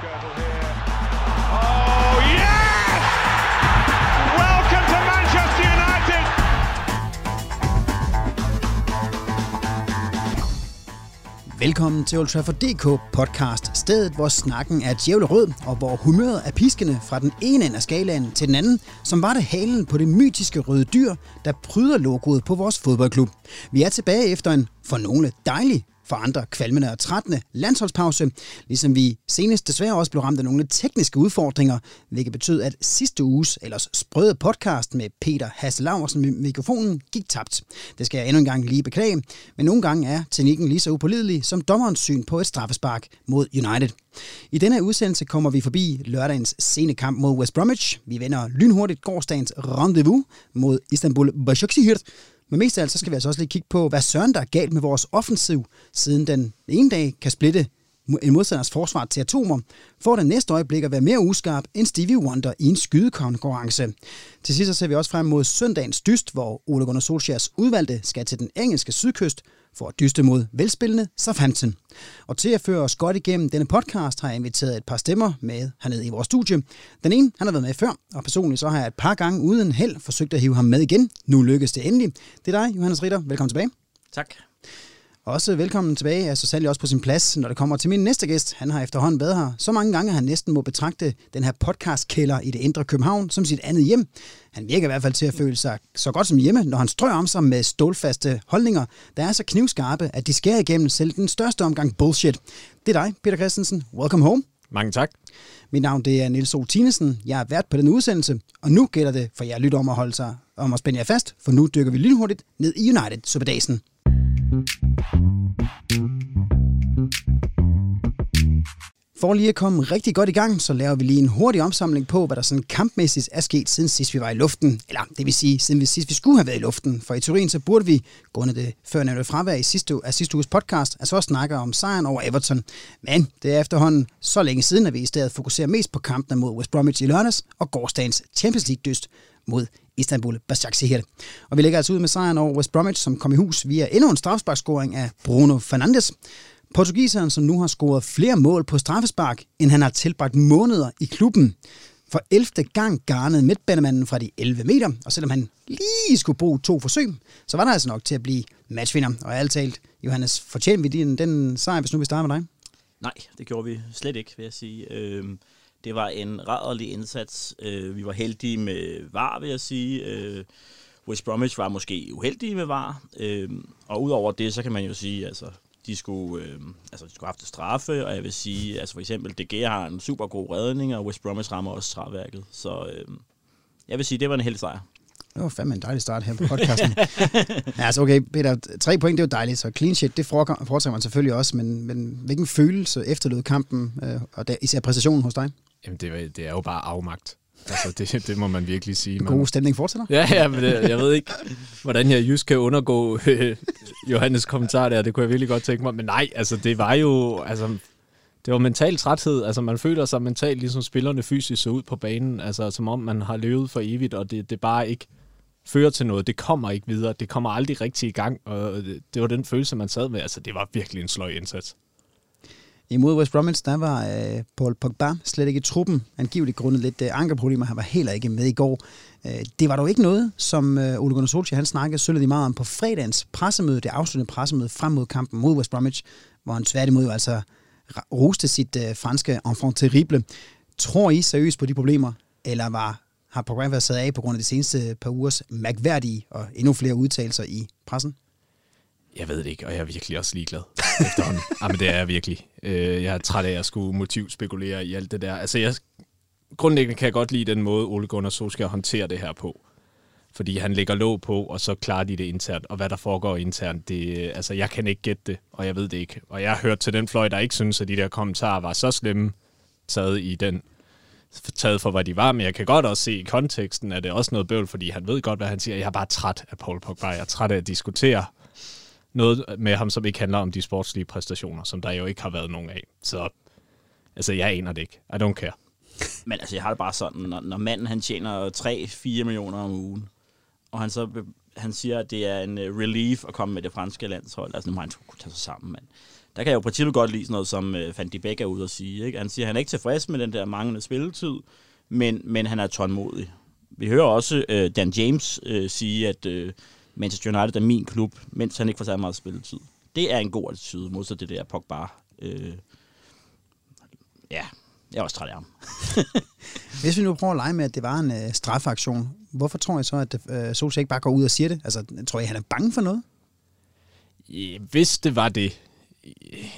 Skirtle here. Oh, yes! Welcome to Manchester United! Velkommen til Old Trafford DK podcast, stedet hvor snakken er djævlerød, og hvor humøret er piskende fra den ene ende af skalaen til den anden, som var det halen på det mytiske røde dyr, der pryder logoet på vores fodboldklub. Vi er tilbage efter en for nogle dejlig for andre kvalmende og trættende landsholdspause, ligesom vi senest desværre også blev ramt af nogle tekniske udfordringer, hvilket betød, at sidste uges ellers sprøde podcast med Peter Hasse Laversen med mikrofonen gik tabt. Det skal jeg endnu en gang lige beklage, men nogle gange er teknikken lige så upålidelig som dommerens syn på et straffespark mod United. I denne udsendelse kommer vi forbi lørdagens sene kamp mod West Bromwich. Vi vender lynhurtigt gårdsdagens rendezvous mod Istanbul Başakşehir, men mest af alt, så skal vi altså også lige kigge på, hvad søren der er galt med vores offensiv, siden den ene dag kan splitte en modstanders forsvar til atomer, for den næste øjeblik at være mere uskarp end Stevie Wonder i en skydekonkurrence. Til sidst så ser vi også frem mod søndagens dyst, hvor Ole Gunnar Solskjærs udvalgte skal til den engelske sydkyst for at dyste mod velspillende Southampton. Og til at føre os godt igennem denne podcast har jeg inviteret et par stemmer med hernede i vores studie. Den ene, han har været med før, og personligt så har jeg et par gange uden held forsøgt at hive ham med igen. Nu lykkes det endelig. Det er dig, Johannes Ritter. Velkommen tilbage. Tak. Også velkommen tilbage, er så sandelig også på sin plads, når det kommer til min næste gæst. Han har efterhånden været her så mange gange, at han næsten må betragte den her podcastkælder i det indre København som sit andet hjem. Han virker i hvert fald til at føle sig så godt som hjemme, når han strøger om sig med stålfaste holdninger, der er så knivskarpe, at de skærer igennem selv den største omgang bullshit. Det er dig, Peter Christensen. Welcome home. Mange tak. Mit navn det er Nils O. Tinesen. Jeg er vært på den udsendelse, og nu gælder det for jer lytter om at holde sig om at spænde jer fast, for nu dykker vi lynhurtigt ned i United Superdagen. For lige at komme rigtig godt i gang, så laver vi lige en hurtig omsamling på, hvad der sådan kampmæssigt er sket siden sidst vi var i luften. Eller det vil sige, siden vi sidst vi skulle have været i luften. For i teorien så burde vi, grundet det førnævnte fravær i sidste, af sidste uges podcast, altså også snakke om sejren over Everton. Men det er efterhånden så længe siden, at vi i stedet fokuserer mest på kampene mod West Bromwich i lørdags og gårdsdagens Champions League-dyst mod Istanbul Başakşehir. Og vi lægger altså ud med sejren over West Bromwich, som kom i hus via endnu en strafsparkscoring af Bruno Fernandes. Portugiseren, som nu har scoret flere mål på straffespark, end han har tilbragt måneder i klubben. For 11. gang garnede midtbanemanden fra de 11 meter, og selvom han lige skulle bruge to forsøg, så var der altså nok til at blive matchvinder. Og alt talt, Johannes, fortjener vi den, den sejr, hvis nu vi starter med dig? Nej, det gjorde vi slet ikke, vil jeg sige. Øhm, det var en rædderlig indsats. Øh, vi var heldige med VAR, vil jeg sige. Øh, West Bromwich var måske uheldige med VAR. Øh, og udover det, så kan man jo sige, altså, de skulle, øh, altså, de skulle have haft straffe, og jeg vil sige, altså for eksempel, De Gea har en super god redning, og West Bromwich rammer også træværket. Så øh, jeg vil sige, det var en held sejr. Det var fandme en dejlig start her på podcasten. ja, altså okay, Peter, tre point, det er jo dejligt, så clean shit, det foretager man selvfølgelig også, men, men hvilken følelse efterlod kampen, øh, og der, især præstationen hos dig? Jamen, det, det er jo bare afmagt. Altså, det, det må man virkelig sige. Den gode stemning fortsætter? Ja, ja, men det, jeg ved ikke, hvordan jeg just kan undergå øh, Johannes kommentar der. Det kunne jeg virkelig godt tænke mig. Men nej, altså, det var jo... Altså, det var mental træthed. Altså, man føler sig mentalt, ligesom spillerne fysisk så ud på banen. Altså, som om man har levet for evigt, og det, det bare ikke fører til noget. Det kommer ikke videre. Det kommer aldrig rigtig i gang, og det, det var den følelse, man sad med. Altså, det var virkelig en sløj indsats. Imod West Bromwich, der var øh, Paul Pogba slet ikke i truppen. Angiveligt grundet lidt øh, ankerproblemer. Han var heller ikke med i går. Øh, det var dog ikke noget, som øh, Ole Gunnar Solskjaer han snakkede sølvet meget om på fredagens pressemøde, det afsluttende pressemøde frem mod kampen mod West Bromwich, hvor han tværtimod jo altså roste sit øh, franske enfant terrible. Tror I seriøst på de problemer, eller var, har Pogba været sat af på grund af de seneste øh, par ugers mærkværdige og endnu flere udtalelser i pressen? Jeg ved det ikke, og jeg er virkelig også ligeglad efterhånden. Jamen, det er jeg virkelig. Øh, jeg er træt af at skulle motivspekulere i alt det der. Altså, jeg, grundlæggende kan jeg godt lide den måde, Ole Gunnar Solskjaer håndterer det her på. Fordi han lægger låg på, og så klarer de det internt. Og hvad der foregår internt, det, altså, jeg kan ikke gætte det, og jeg ved det ikke. Og jeg har hørt til den fløj, der ikke synes, at de der kommentarer var så slemme taget i den taget for, hvad de var, men jeg kan godt også se i konteksten, at det er også noget bøvl, fordi han ved godt, hvad han siger. Jeg er bare træt af Paul Pogba. Jeg er træt af at diskutere noget med ham, som ikke handler om de sportslige præstationer, som der jo ikke har været nogen af. Så altså, jeg aner det ikke. I don't care. Men altså, jeg har det bare sådan, når, når manden han tjener 3-4 millioner om ugen, og han så han siger, at det er en øh, relief at komme med det franske landshold. Altså, nu må han kunne tage sig sammen, men der kan jeg jo på princippet godt lide sådan noget, som uh, Van de Beek er ude at sige. Ikke? Han siger, at han er ikke tilfreds med den der manglende spilletid, men, men han er tålmodig. Vi hører også uh, Dan James uh, sige, at uh, Manchester United er min klub, mens han ikke får så meget spilletid. Det er en god attitude, modsat det der Pogba. Uh, ja, jeg er også træt af ham. Hvis vi nu prøver at lege med, at det var en øh, strafaktion, hvorfor tror jeg så, at øh, Solskjaer ikke bare går ud og siger det? Altså, tror jeg, han er bange for noget? Hvis det var det,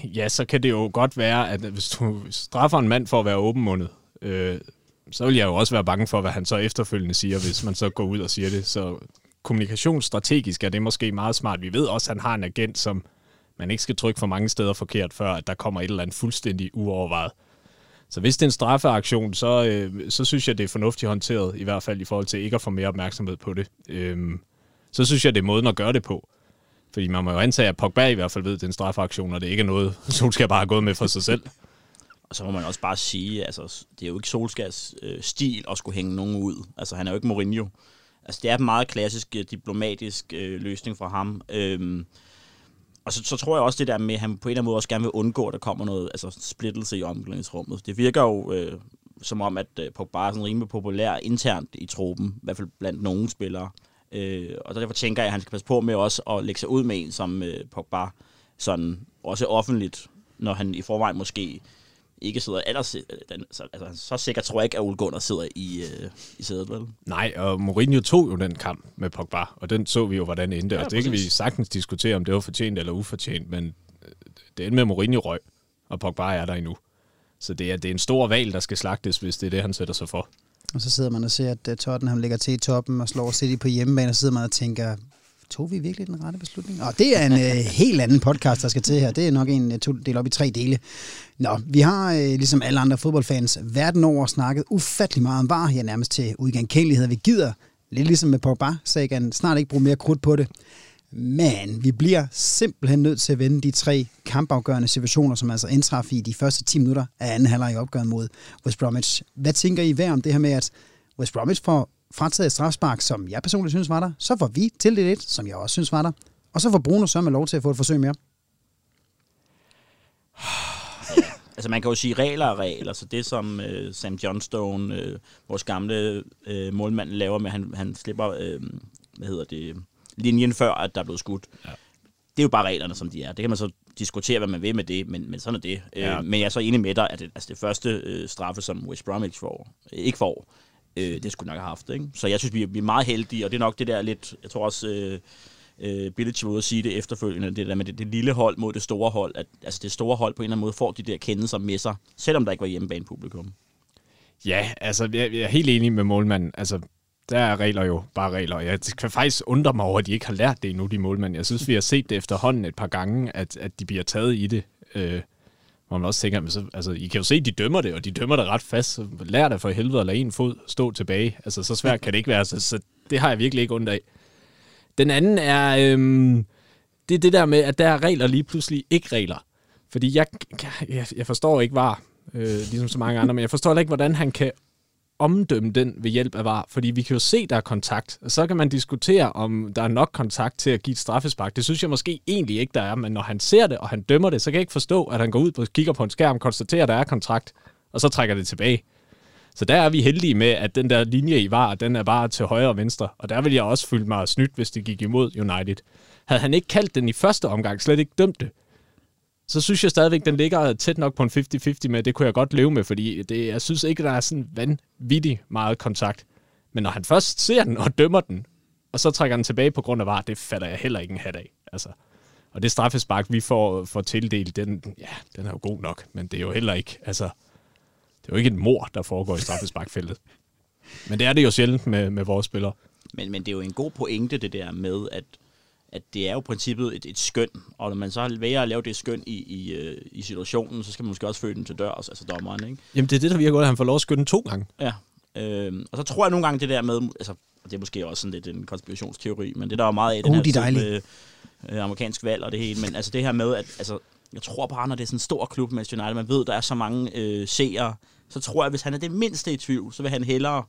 ja, så kan det jo godt være, at hvis du straffer en mand for at være åbenmundet, øh, så vil jeg jo også være bange for, hvad han så efterfølgende siger, hvis man så går ud og siger det. Så kommunikationsstrategisk er det måske meget smart. Vi ved også, at han har en agent, som man ikke skal trykke for mange steder forkert, før at der kommer et eller andet fuldstændig uovervejet. Så hvis det er en straffeaktion, så, øh, så synes jeg, det er fornuftigt håndteret, i hvert fald i forhold til ikke at få mere opmærksomhed på det. Øhm, så synes jeg, det er måden at gøre det på. Fordi man må jo antage, at Pogba i hvert fald ved, at det er en straffeaktion, og det ikke er noget, Solskjaer bare har gået med for sig selv. Og så må man også bare sige, altså, det er jo ikke Solskjaers øh, stil at skulle hænge nogen ud. Altså, han er jo ikke Mourinho. Altså, det er en meget klassisk øh, diplomatisk øh, løsning fra ham. Øhm, og så, så tror jeg også det der med, at han på en eller anden måde også gerne vil undgå, at der kommer noget altså, splittelse i omklædningsrummet. Det virker jo øh, som om, at øh, Pogba er sådan rimelig populær internt i truppen, i hvert fald blandt nogle spillere. Øh, og derfor tænker jeg, at han skal passe på med også at lægge sig ud med en som øh, Pogba, sådan også offentligt, når han i forvejen måske ikke sidder ellers, den, så, altså, så sikkert tror jeg ikke, at Ole Gunnar sidder i, øh, i sædet, vel? Nej, og Mourinho tog jo den kamp med Pogba, og den så vi jo, hvordan endte. Ja, og det kan vi sagtens diskutere, om det var fortjent eller ufortjent, men øh, det endte med Mourinho røg, og Pogba er der endnu. Så det er, det er en stor valg, der skal slagtes, hvis det er det, han sætter sig for. Og så sidder man og ser, at uh, Tottenham ligger til i toppen og slår City på hjemmebane, og så sidder man og tænker, tog vi virkelig den rette beslutning? Og det er en øh, helt anden podcast, der skal til her. Det er nok en øh, to, del op i tre dele. Nå, vi har øh, ligesom alle andre fodboldfans verden over snakket ufattelig meget om VAR, ja nærmest til uigenkendelighed. Vi gider, lidt ligesom med Pogba-sagen, snart ikke bruge mere krudt på det. Men vi bliver simpelthen nødt til at vende de tre kampafgørende situationer, som altså indtraf i de første 10 minutter af anden halvleg i opgøret mod West Bromwich. Hvad tænker I hver om det her med, at West Bromwich får frataget et strafspark, som jeg personligt synes var der, så får vi til det lidt, som jeg også synes var der, og så får Bruno så med lov til at få et forsøg mere. Altså man kan jo sige regler og regler, så det som øh, Sam Johnstone, øh, vores gamle øh, målmand, laver med, han, han slipper, øh, hvad hedder det, linjen før, at der er blevet skudt. Ja. Det er jo bare reglerne, som de er. Det kan man så diskutere, hvad man vil med det, men, men sådan er det. Ja. Øh, men jeg er så enig med dig, at det, altså det første øh, straffe, som West Bromwich får, øh, ikke får, øh, det skulle nok have haft. Ikke? Så jeg synes, vi er, vi er meget heldige, og det er nok det der lidt, jeg tror også... Øh, øh, Billich var at sige det efterfølgende, det der med det, det lille hold mod det store hold, at altså det store hold på en eller anden måde får de der kendelser med sig, selvom der ikke var hjemmebane publikum. Ja, altså jeg, jeg er helt enig med målmanden. Altså, der er regler jo bare regler. Jeg kan faktisk undre mig over, at de ikke har lært det endnu, de målmænd. Jeg synes, vi har set det efterhånden et par gange, at, at de bliver taget i det. Øh, hvor man også tænker, men så, altså, I kan jo se, de dømmer det, og de dømmer det ret fast. Så lær det for helvede at lade en fod stå tilbage. Altså, så svært kan det ikke være. Så, så det har jeg virkelig ikke ondt af. Den anden er, øhm, det er det der med, at der er regler lige pludselig ikke regler. Fordi jeg, jeg, jeg forstår ikke var, øh, ligesom så mange andre, men jeg forstår ikke, hvordan han kan omdømme den ved hjælp af var, fordi vi kan jo se, der er kontakt, og så kan man diskutere, om der er nok kontakt til at give et straffespark. Det synes jeg måske egentlig ikke, der er, men når han ser det, og han dømmer det, så kan jeg ikke forstå, at han går ud og kigger på en skærm, konstaterer, at der er kontrakt, og så trækker det tilbage. Så der er vi heldige med, at den der linje i var, den er bare til højre og venstre. Og der vil jeg også føle mig snydt, hvis det gik imod United. Havde han ikke kaldt den i første omgang, slet ikke dømt det, så synes jeg stadigvæk, den ligger tæt nok på en 50-50 med. Det kunne jeg godt leve med, fordi det, jeg synes ikke, der er sådan vanvittig meget kontakt. Men når han først ser den og dømmer den, og så trækker den tilbage på grund af var, det fatter jeg heller ikke en hat af. Altså. Og det straffespark, vi får, får tildelt, den, ja, den er jo god nok, men det er jo heller ikke, altså, det er jo ikke et mor, der foregår i straffesparkfeltet. Men det er det jo sjældent med, med vores spillere. Men, men det er jo en god pointe, det der med, at, at det er jo princippet et, et skøn, og når man så vælger at lave det skøn i, i, øh, i situationen, så skal man måske også følge den til dørs, altså dommeren, ikke? Jamen det er det, der virker godt, at han får lov at skynde to gange. Ja, øh, og så tror jeg nogle gange det der med, altså, det er måske også sådan lidt en konspirationsteori, men det der er meget af den Uh, her de med øh, amerikansk valg og det hele, men altså det her med, at altså, jeg tror bare, når det er sådan en stor klub med United, man ved, der er så mange øh, seere, så tror jeg, hvis han er det mindste i tvivl, så vil han hellere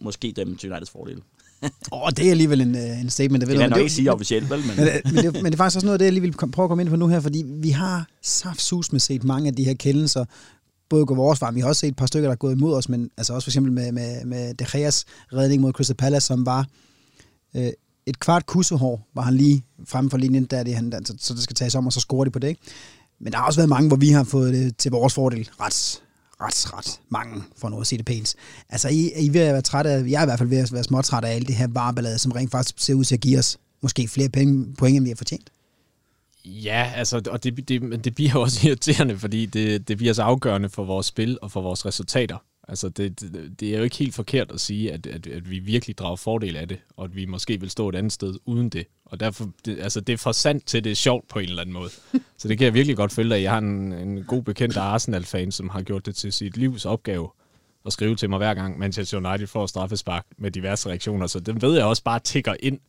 måske dem til Uniteds fordel. Åh, oh, det er alligevel en, øh, en statement. Det vil jeg nok ikke sige officielt, vel? Men... Men, øh, men, det, men det er faktisk også noget af det, jeg lige vil prøve at komme ind på nu her, fordi vi har saftsus med set mange af de her kendelser, både gå vores vej, vi har også set et par stykker, der er gået imod os, men altså også for eksempel med, med, med De Geas redning mod Crystal Palace, som var øh, et kvart kussehår, var han lige fremme for linjen, der det, han, så, så det skal tages om, og så scorer de på det. Ikke? Men der har også været mange, hvor vi har fået det til vores fordel ret, ret, ret mange, for nu at sige det pænt. Altså, I, I ved at være trætte af, jeg er i hvert fald ved at være småtræt af alt det her vareballade, som rent faktisk ser ud til at give os måske flere penge, point, end vi har fortjent. Ja, altså, og det, det, det bliver jo også irriterende, fordi det, det bliver så afgørende for vores spil og for vores resultater. Altså, det, det, det er jo ikke helt forkert at sige, at, at, at vi virkelig drager fordel af det, og at vi måske vil stå et andet sted uden det. Og derfor, det, altså, det er for sandt til, det er sjovt på en eller anden måde. Så det kan jeg virkelig godt følge af. Jeg har en, en god bekendt Arsenal-fan, som har gjort det til sit livs opgave at skrive til mig hver gang Manchester United får straffespark med diverse reaktioner. Så den ved jeg også bare tigger ind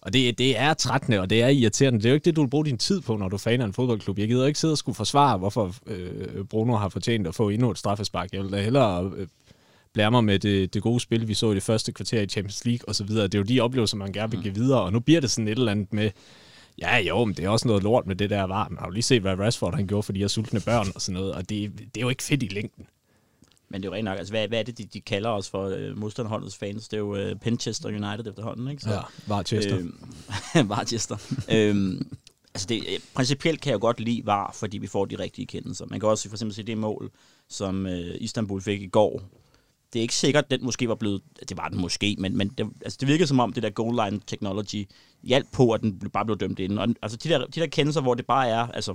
og det, det er trættende, og det er irriterende. Det er jo ikke det, du vil bruge din tid på, når du faner en fodboldklub. Jeg gider ikke sidde og skulle forsvare, hvorfor øh, Bruno har fortjent at få endnu et straffespark. Jeg vil da hellere øh, blære mig med det, det gode spil, vi så i det første kvarter i Champions League osv. Det er jo de oplevelser, man gerne vil give videre, og nu bliver det sådan et eller andet med, ja jo, men det er også noget lort med det der var. Man har jo lige set, hvad Rashford han gjorde for de her sultne børn og sådan noget, og det, det er jo ikke fedt i længden. Men det er jo rent nok, altså hvad, hvad er det, de, de kalder os for uh, modstanderholdets fans? Det er jo uh, Penchester United efterhånden, ikke? Så, ja, Varchester. Øh, Varchester. øhm, altså det, øh, principielt kan jeg jo godt lide VAR, fordi vi får de rigtige kendelser. Man kan også for eksempel se det mål, som uh, Istanbul fik i går. Det er ikke sikkert, at den måske var blevet... Det var den måske, men, men det, altså det virker som om, det der goal line technology hjalp på, at den bare blev dømt ind. Og, altså de der, de der kendelser, hvor det bare er... Altså,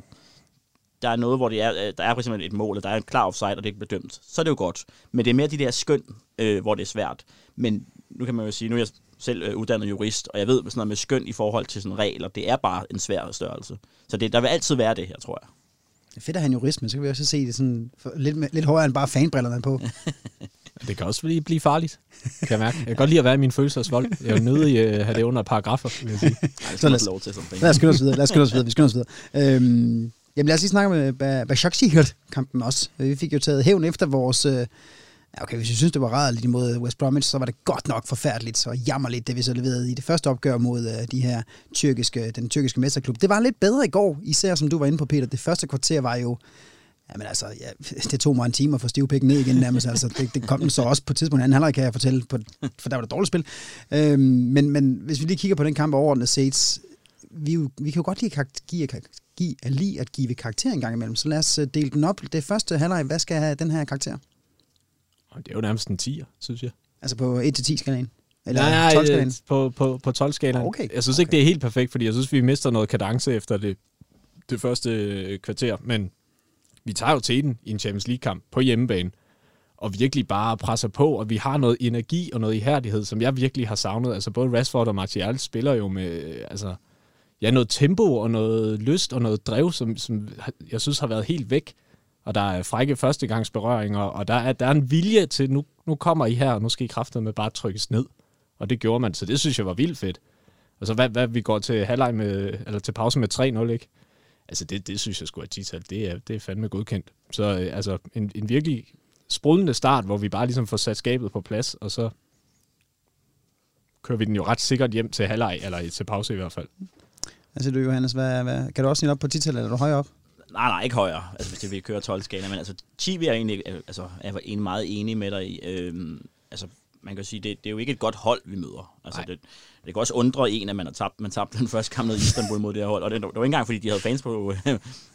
der er noget, hvor det er, øh, der er for eksempel et mål, og der er en klar offside, og det ikke bliver dømt, så er det jo godt. Men det er mere de der skøn, øh, hvor det er svært. Men nu kan man jo sige, nu er jeg selv øh, uddannet jurist, og jeg ved sådan noget med skøn i forhold til sådan regler, det er bare en svær størrelse. Så det, der vil altid være det her, tror jeg. Det er fedt at have en jurist, men så kan vi også se det sådan lidt, lidt højere end bare fanbrillerne på. det kan også blive, blive farligt, kan jeg mærke. Jeg kan godt lide at være i min følelsesvold. Jeg vil nødig uh, have det under paragrafer, vil jeg sige. Ej, det lad os, lov til, som lad os skynde os videre. Lad os skynde os videre. Vi skynder os videre. Øhm, Jamen lad os lige snakke med øh, Başakşehir-kampen også. Øh, vi fik jo taget hævn efter vores... Øh, ja, okay, hvis vi synes, det var lidt imod øh, West Bromwich, så var det godt nok forfærdeligt og jammerligt, det vi så leverede i det første opgør mod øh, de her tyrkiske, den tyrkiske mesterklub. Det var lidt bedre i går, især som du var inde på, Peter. Det første kvarter var jo Jamen altså, ja, det tog mig en time at få stivpikken ned igen nærmest. Altså, det, det kom den så også på et tidspunkt anden halvleg, kan jeg fortælle, på, for der var det dårligt spil. Øhm, men, men hvis vi lige kigger på den kamp overordnet set, vi, vi kan jo godt lide, give, give, lige at give karakter en gang imellem. Så lad os øh, dele den op. Det første halvleg, hvad skal have den her karakter? Det er jo nærmest en 10'er, synes jeg. Altså på 1-10 skalaen? Eller nej, 12 skalaen? på, på, på 12 skalaen. Okay. Jeg synes okay. ikke, det er helt perfekt, fordi jeg synes, vi mister noget kadence efter det, det første øh, kvarter. Men vi tager jo til den i en Champions League-kamp på hjemmebane og virkelig bare presser på, og vi har noget energi og noget ihærdighed, som jeg virkelig har savnet. Altså både Rashford og Martial spiller jo med, altså, ja, noget tempo og noget lyst og noget drev, som, som jeg synes har været helt væk. Og der er frække førstegangsberøringer, og der er, der er en vilje til, nu, nu kommer I her, og nu skal I kraftet med bare trykkes ned. Og det gjorde man, så det synes jeg var vildt fedt. Og så hvad, hvad vi går til halvleg med, eller til pause med 3-0, ikke? Altså det, det synes jeg skulle være 10 Det er, det er fandme godkendt. Så øh, altså en, en virkelig sprudlende start, hvor vi bare ligesom får sat skabet på plads, og så kører vi den jo ret sikkert hjem til halvleg, eller til pause i hvert fald. Hvad siger du, Johannes? Hvad, hvad, kan du også snit op på 10 eller er du højere op? Nej, nej, ikke højere, altså hvis vi kører 12 skala, men altså 10 vil jeg egentlig, øh, altså jeg var egentlig meget enig med dig i. Øhm, altså man kan sige, det, det er jo ikke et godt hold, vi møder. Altså det, det kan også undre en, at man har tabt, man tabte den første kamp ned i Istanbul mod det her hold, og det, det var ikke engang, fordi de havde fans på,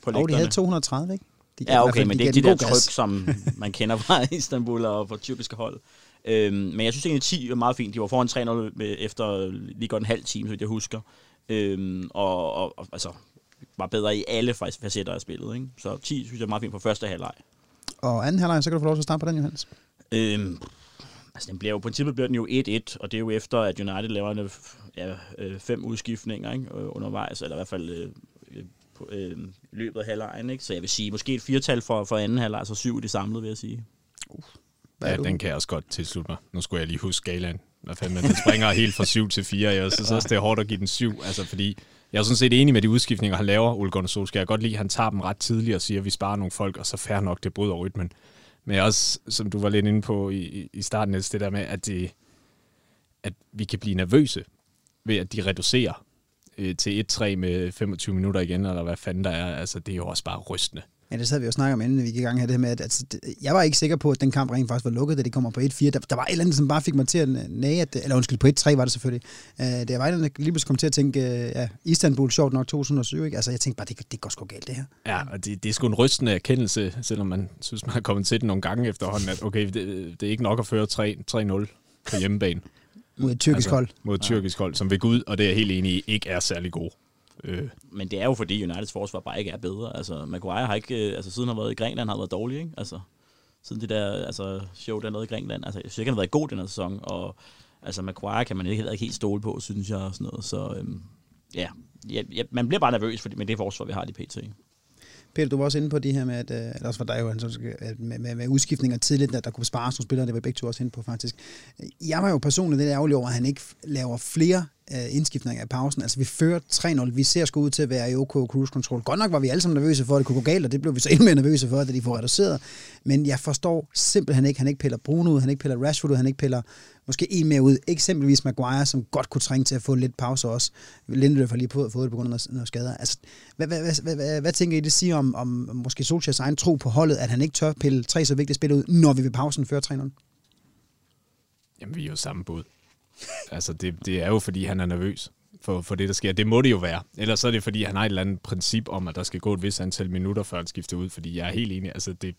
på lægterne. Oh, de havde 230, ikke? De ja, okay, men det er ikke de der tryk, som man kender fra Istanbul og fra tyrkiske hold. Øhm, men jeg synes egentlig, 10 var meget fint. De var foran 3-0 efter lige godt en halv time, så jeg husker. Øhm, og, og, og, altså, var bedre i alle facetter af spillet. Ikke? Så 10 synes jeg er meget fint på første halvleg. Og anden halvleg, så kan du få lov til at starte på den, Johannes. Øhm, altså, den bliver jo, på princippet bliver den jo 1-1, og det er jo efter, at United laver en, ja, øh, fem udskiftninger ikke? undervejs, eller i hvert fald øh, på, øh, løbet af halvlejen. Ikke? Så jeg vil sige, måske et firtal for, for anden halvleg, altså syv i det samlede, vil jeg sige. Uh, ja, den kan jeg også godt tilslutte mig. Nu skulle jeg lige huske skalaen. Hvad fanden, den springer helt fra 7 til 4. Jeg synes også, det er hårdt at give den 7, altså fordi jeg er sådan set enig med de udskiftninger, han laver, Ole Gunnar Solskjaer. Jeg kan godt lide, at han tager dem ret tidligt og siger, at vi sparer nogle folk, og så færre nok, det bryder rytmen. Men også, som du var lidt inde på i, i starten, det der med, at det, at vi kan blive nervøse ved, at de reducerer øh, til 1-3 med 25 minutter igen, eller hvad fanden der er. Altså, det er jo også bare rystende. Ja, det sad vi jo snakket om, inden vi gik i gang her, det her med, at altså, det, jeg var ikke sikker på, at den kamp rent faktisk var lukket, da de kommer på 1-4. Der, der var et eller andet, som bare fik mig til at nage, at, eller undskyld, på 1-3 var det selvfølgelig. Uh, det var et eller andet, lige pludselig kom til at tænke, uh, ja, Istanbul, sjovt nok 2007, ikke? Altså, jeg tænkte bare, det, det går sgu galt, det her. Ja, og det, det er sgu en rystende erkendelse, selvom man synes, man har kommet til det nogle gange efterhånden, at okay, det, det er ikke nok at føre 3-0 på hjemmebane. mod et tyrkisk altså, hold. Mod et tyrkisk hold, som ved Gud, og det er jeg helt enig i, ikke er særlig god. Øh. Men det er jo fordi Uniteds forsvar bare ikke er bedre. Altså, Maguire har ikke, altså siden han har været i Grækenland, har været dårlig, ikke? Altså, siden det der altså, show, der er i Grækenland. Altså, jeg synes ikke, han har været god den her sæson, og altså, Maguire kan man ikke, heller ikke helt stole på, synes jeg, og sådan noget. Så øhm, ja, ja, ja, man bliver bare nervøs fordi, med det forsvar, vi har i PT. Peter, du var også inde på de her med, at, øh, eller også for dig jo, at med, med, med udskiftninger tidligt, at der kunne spares nogle spillere, det var begge to også inde på faktisk. Jeg var jo personligt lidt ærgerlig over, at han ikke laver flere øh, indskiftninger i pausen. Altså vi fører 3-0, vi ser sgu ud til at være i OK cruise control. Godt nok var vi alle sammen nervøse for, at det kunne gå galt, og det blev vi så endnu mere nervøse for, at de får reduceret. Men jeg forstår simpelthen ikke, han ikke piller Bruno ud, han ikke piller Rashford ud, han ikke piller måske en mere ud. Eksempelvis Maguire, som godt kunne trænge til at få lidt pause også. Lindeløf har lige på, fået det på grund af noget skader. Altså, hvad, hvad, hvad, hvad, hvad, hvad tænker I, det siger om, om måske Solskjaers egen tro på holdet, at han ikke tør pille tre så vigtige spil ud, når vi ved pausen fører 3-0? Jamen, vi er jo samme båd altså, det, det er jo, fordi han er nervøs for, for det, der sker. Det må det jo være. Ellers så er det, fordi han har et eller andet princip om, at der skal gå et vis antal minutter, før han skifter ud, fordi jeg er helt enig. Altså, det,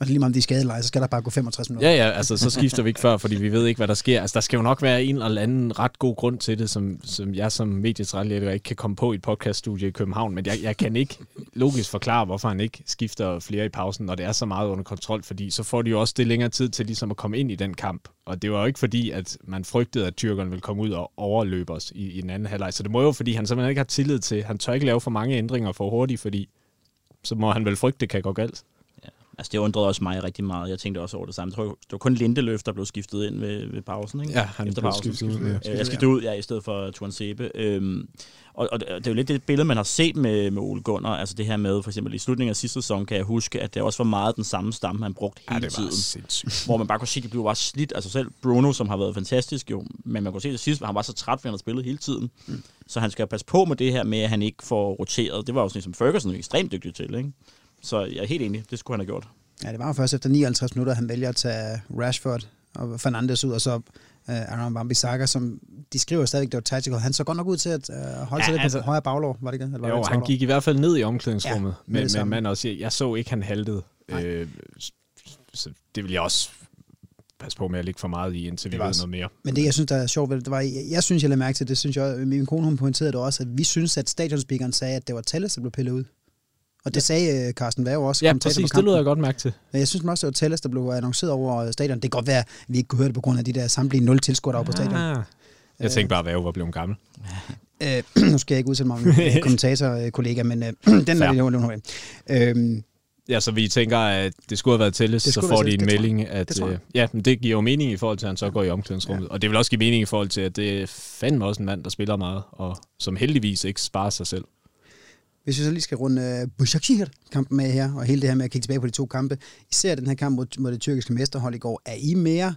og lige meget om de er skadeleje, så skal der bare gå 65 minutter. Ja, ja, altså så skifter vi ikke før, fordi vi ved ikke, hvad der sker. Altså der skal jo nok være en eller anden ret god grund til det, som, som jeg som medietrætleder ikke kan komme på i et podcaststudie i København, men jeg, jeg kan ikke logisk forklare, hvorfor han ikke skifter flere i pausen, når det er så meget under kontrol, fordi så får de jo også det længere tid til ligesom at komme ind i den kamp. Og det var jo ikke fordi, at man frygtede, at tyrkerne ville komme ud og overløbe os i, i den anden halvleg. Så det må jo, fordi han simpelthen ikke har tillid til, han tør ikke lave for mange ændringer for hurtigt, fordi så må han vel frygte, det kan gå galt. Altså, det undrede også mig rigtig meget. Jeg tænkte også over det samme. Jeg tror, det var kun Lindeløf, der blev skiftet ind ved, ved pausen, ikke? Ja, han Efter blev pausen. skiftet ud. Ja. Øh, jeg skiftede ud, ja, i stedet for Tuan Sebe. Øhm, og, og, det er jo lidt det billede, man har set med, med Ole Gunnar. Altså det her med, for eksempel i slutningen af sidste sæson, kan jeg huske, at det også var meget den samme stamme, han brugte hele ja, det var tiden. Sindssygt. Hvor man bare kunne se, at det blev bare slidt. Altså selv Bruno, som har været fantastisk jo, men man kunne se at sidst, han var så træt, fordi han havde spillet hele tiden. Mm. Så han skal passe på med det her med, at han ikke får roteret. Det var jo sådan, som Ferguson er ekstremt dygtig til, ikke? Så jeg er helt enig, det skulle han have gjort. Ja, det var jo først efter 59 minutter, han vælger at tage Rashford og Fernandes ud, og så uh, Aaron Wan-Bissaka, som de skriver stadigvæk, det var tactical. Han så godt nok ud til at uh, holde ja, sig lidt altså, på højre baglår, var det ikke? Eller var jo, det han gik i hvert fald ned i omklædningsrummet, ja, men, men man også, jeg så ikke, han haltede. Øh, så det vil jeg også passe på med at ligge for meget i, indtil vi ved noget mere. Men det, jeg synes, der er sjovt det var, jeg, jeg synes, jeg lagde mærke til det, synes jeg, min kone, hun pointerede det også, at vi synes, at stadionspeakeren sagde, at det var Telles, der blev pillet ud. Og det sagde uh, Carsten Værge også. Ja, præcis, det lyder jeg godt mærke til. Jeg synes også, at Telles, der blev annonceret over stadion. Det kan godt være, at vi ikke kunne høre det på grund af de der samtlige 0 tilskuere der på stadion. Ah. Jeg tænkte bare, at Værge var blevet gammel. Uh, nu skal jeg ikke udsætte mig om kommentatorkollega, men uh, den vi nu øhm, Ja, så vi tænker, at det skulle have været Telles, så får de en melding, at det, ja, men det giver jo mening i forhold til, at han så går i omklædningsrummet. Ja. Og det vil også give mening i forhold til, at det er fandme også en mand, der spiller meget, og som heldigvis ikke sparer sig selv. Hvis vi så lige skal runde øh, uh, Başakşehir-kampen med her, og hele det her med at kigge tilbage på de to kampe, især den her kamp mod, mod det tyrkiske mesterhold i går, er I mere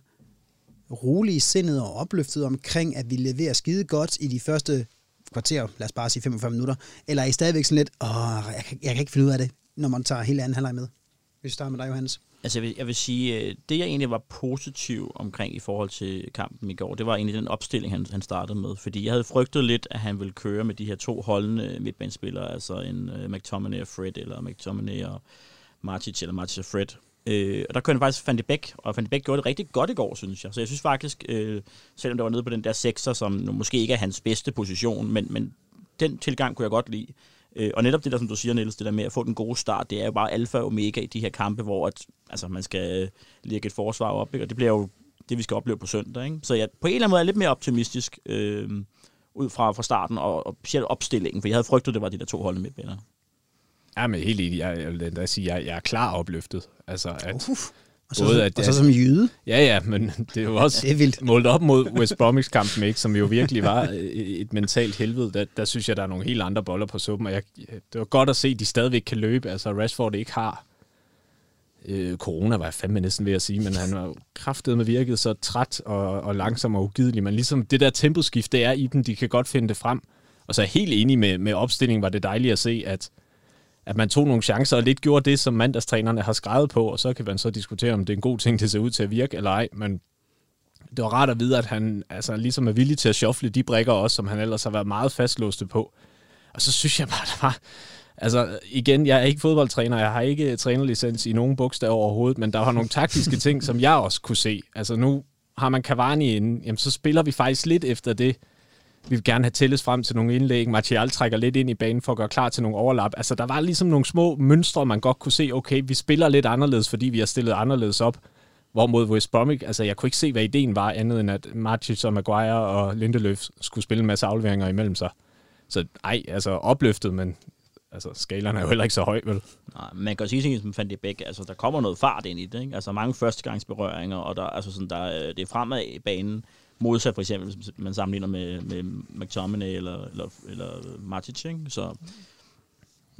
rolige sindet og opløftet omkring, at vi leverer skide godt i de første kvarter, lad os bare sige 45 minutter, eller er I stadigvæk sådan lidt, åh, jeg kan, jeg kan ikke finde ud af det, når man tager hele anden halvleg med? Hvis vi starter med dig, Johannes. Altså jeg vil, jeg vil sige, øh, det jeg egentlig var positiv omkring i forhold til kampen i går, det var egentlig den opstilling, han, han startede med. Fordi jeg havde frygtet lidt, at han ville køre med de her to holdende midtbanespillere, altså en uh, McTominay og Fred, eller McTominay og Martic, eller Martic og Fred. Øh, og der kørte han faktisk Van de Beek, og Van de Beek gjorde det rigtig godt i går, synes jeg. Så jeg synes faktisk, øh, selvom det var nede på den der sekser, som måske ikke er hans bedste position, men, men den tilgang kunne jeg godt lide. Øh, og netop det der, som du siger, Niels, det der med at få den gode start, det er jo bare alfa og omega i de her kampe, hvor at, altså, man skal lægge et forsvar op, ikke? og det bliver jo det, vi skal opleve på søndag. Ikke? Så jeg på en eller anden måde er lidt mere optimistisk øh, ud fra, fra starten, og, og specielt opstillingen, for jeg havde frygtet, det var de der to holdende midtbaner. Ja, men helt enig. Jeg, jeg vil sige, jeg, jeg er klar opløftet. Altså, at, Uf. Og så, Både, at, og så som jyde. Ja, ja, men det er jo også ja, det er vildt. målt op mod West Bromwich kampen, ikke, som jo virkelig var et mentalt helvede. Der, der synes jeg, der er nogle helt andre boller på suppen, og jeg, det var godt at se, at de stadigvæk kan løbe. Altså Rashford ikke har Øh, corona var jeg fandme næsten ved at sige, men han var kraftet med virket så træt og, og langsom og ugidelig. Men ligesom det der temposkift, det er i dem, de kan godt finde det frem. Og så er jeg helt enig med, med opstillingen, var det dejligt at se, at, at man tog nogle chancer og lidt gjorde det, som mandagstrænerne har skrevet på, og så kan man så diskutere, om det er en god ting, det ser ud til at virke eller ej, men det var rart at vide, at han altså, ligesom er villig til at shuffle de brækker også, som han ellers har været meget fastlåste på. Og så synes jeg bare, der var... Altså igen, jeg er ikke fodboldtræner, jeg har ikke trænerlicens i nogen bogstaver overhovedet, men der var nogle taktiske ting, som jeg også kunne se. Altså nu har man Cavani inde, jamen så spiller vi faktisk lidt efter det. Vi vil gerne have tælles frem til nogle indlæg. Martial trækker lidt ind i banen for at gøre klar til nogle overlap. Altså der var ligesom nogle små mønstre, man godt kunne se, okay, vi spiller lidt anderledes, fordi vi har stillet anderledes op. Hvorimod West Brom, altså jeg kunne ikke se, hvad ideen var, andet end at Martial og Maguire og Lindeløf skulle spille en masse afleveringer imellem sig. Så ej, altså opløftet, men altså, skalerne er jo heller ikke så høj, vel? Nej, man kan også sige, som fandt det begge, altså der kommer noget fart ind i det, ikke? Altså mange førstegangsberøringer, og der, altså sådan, der, øh, det er fremad i banen, modsat for eksempel, hvis man sammenligner med, med McTominay eller, eller, eller Matic, ikke? Så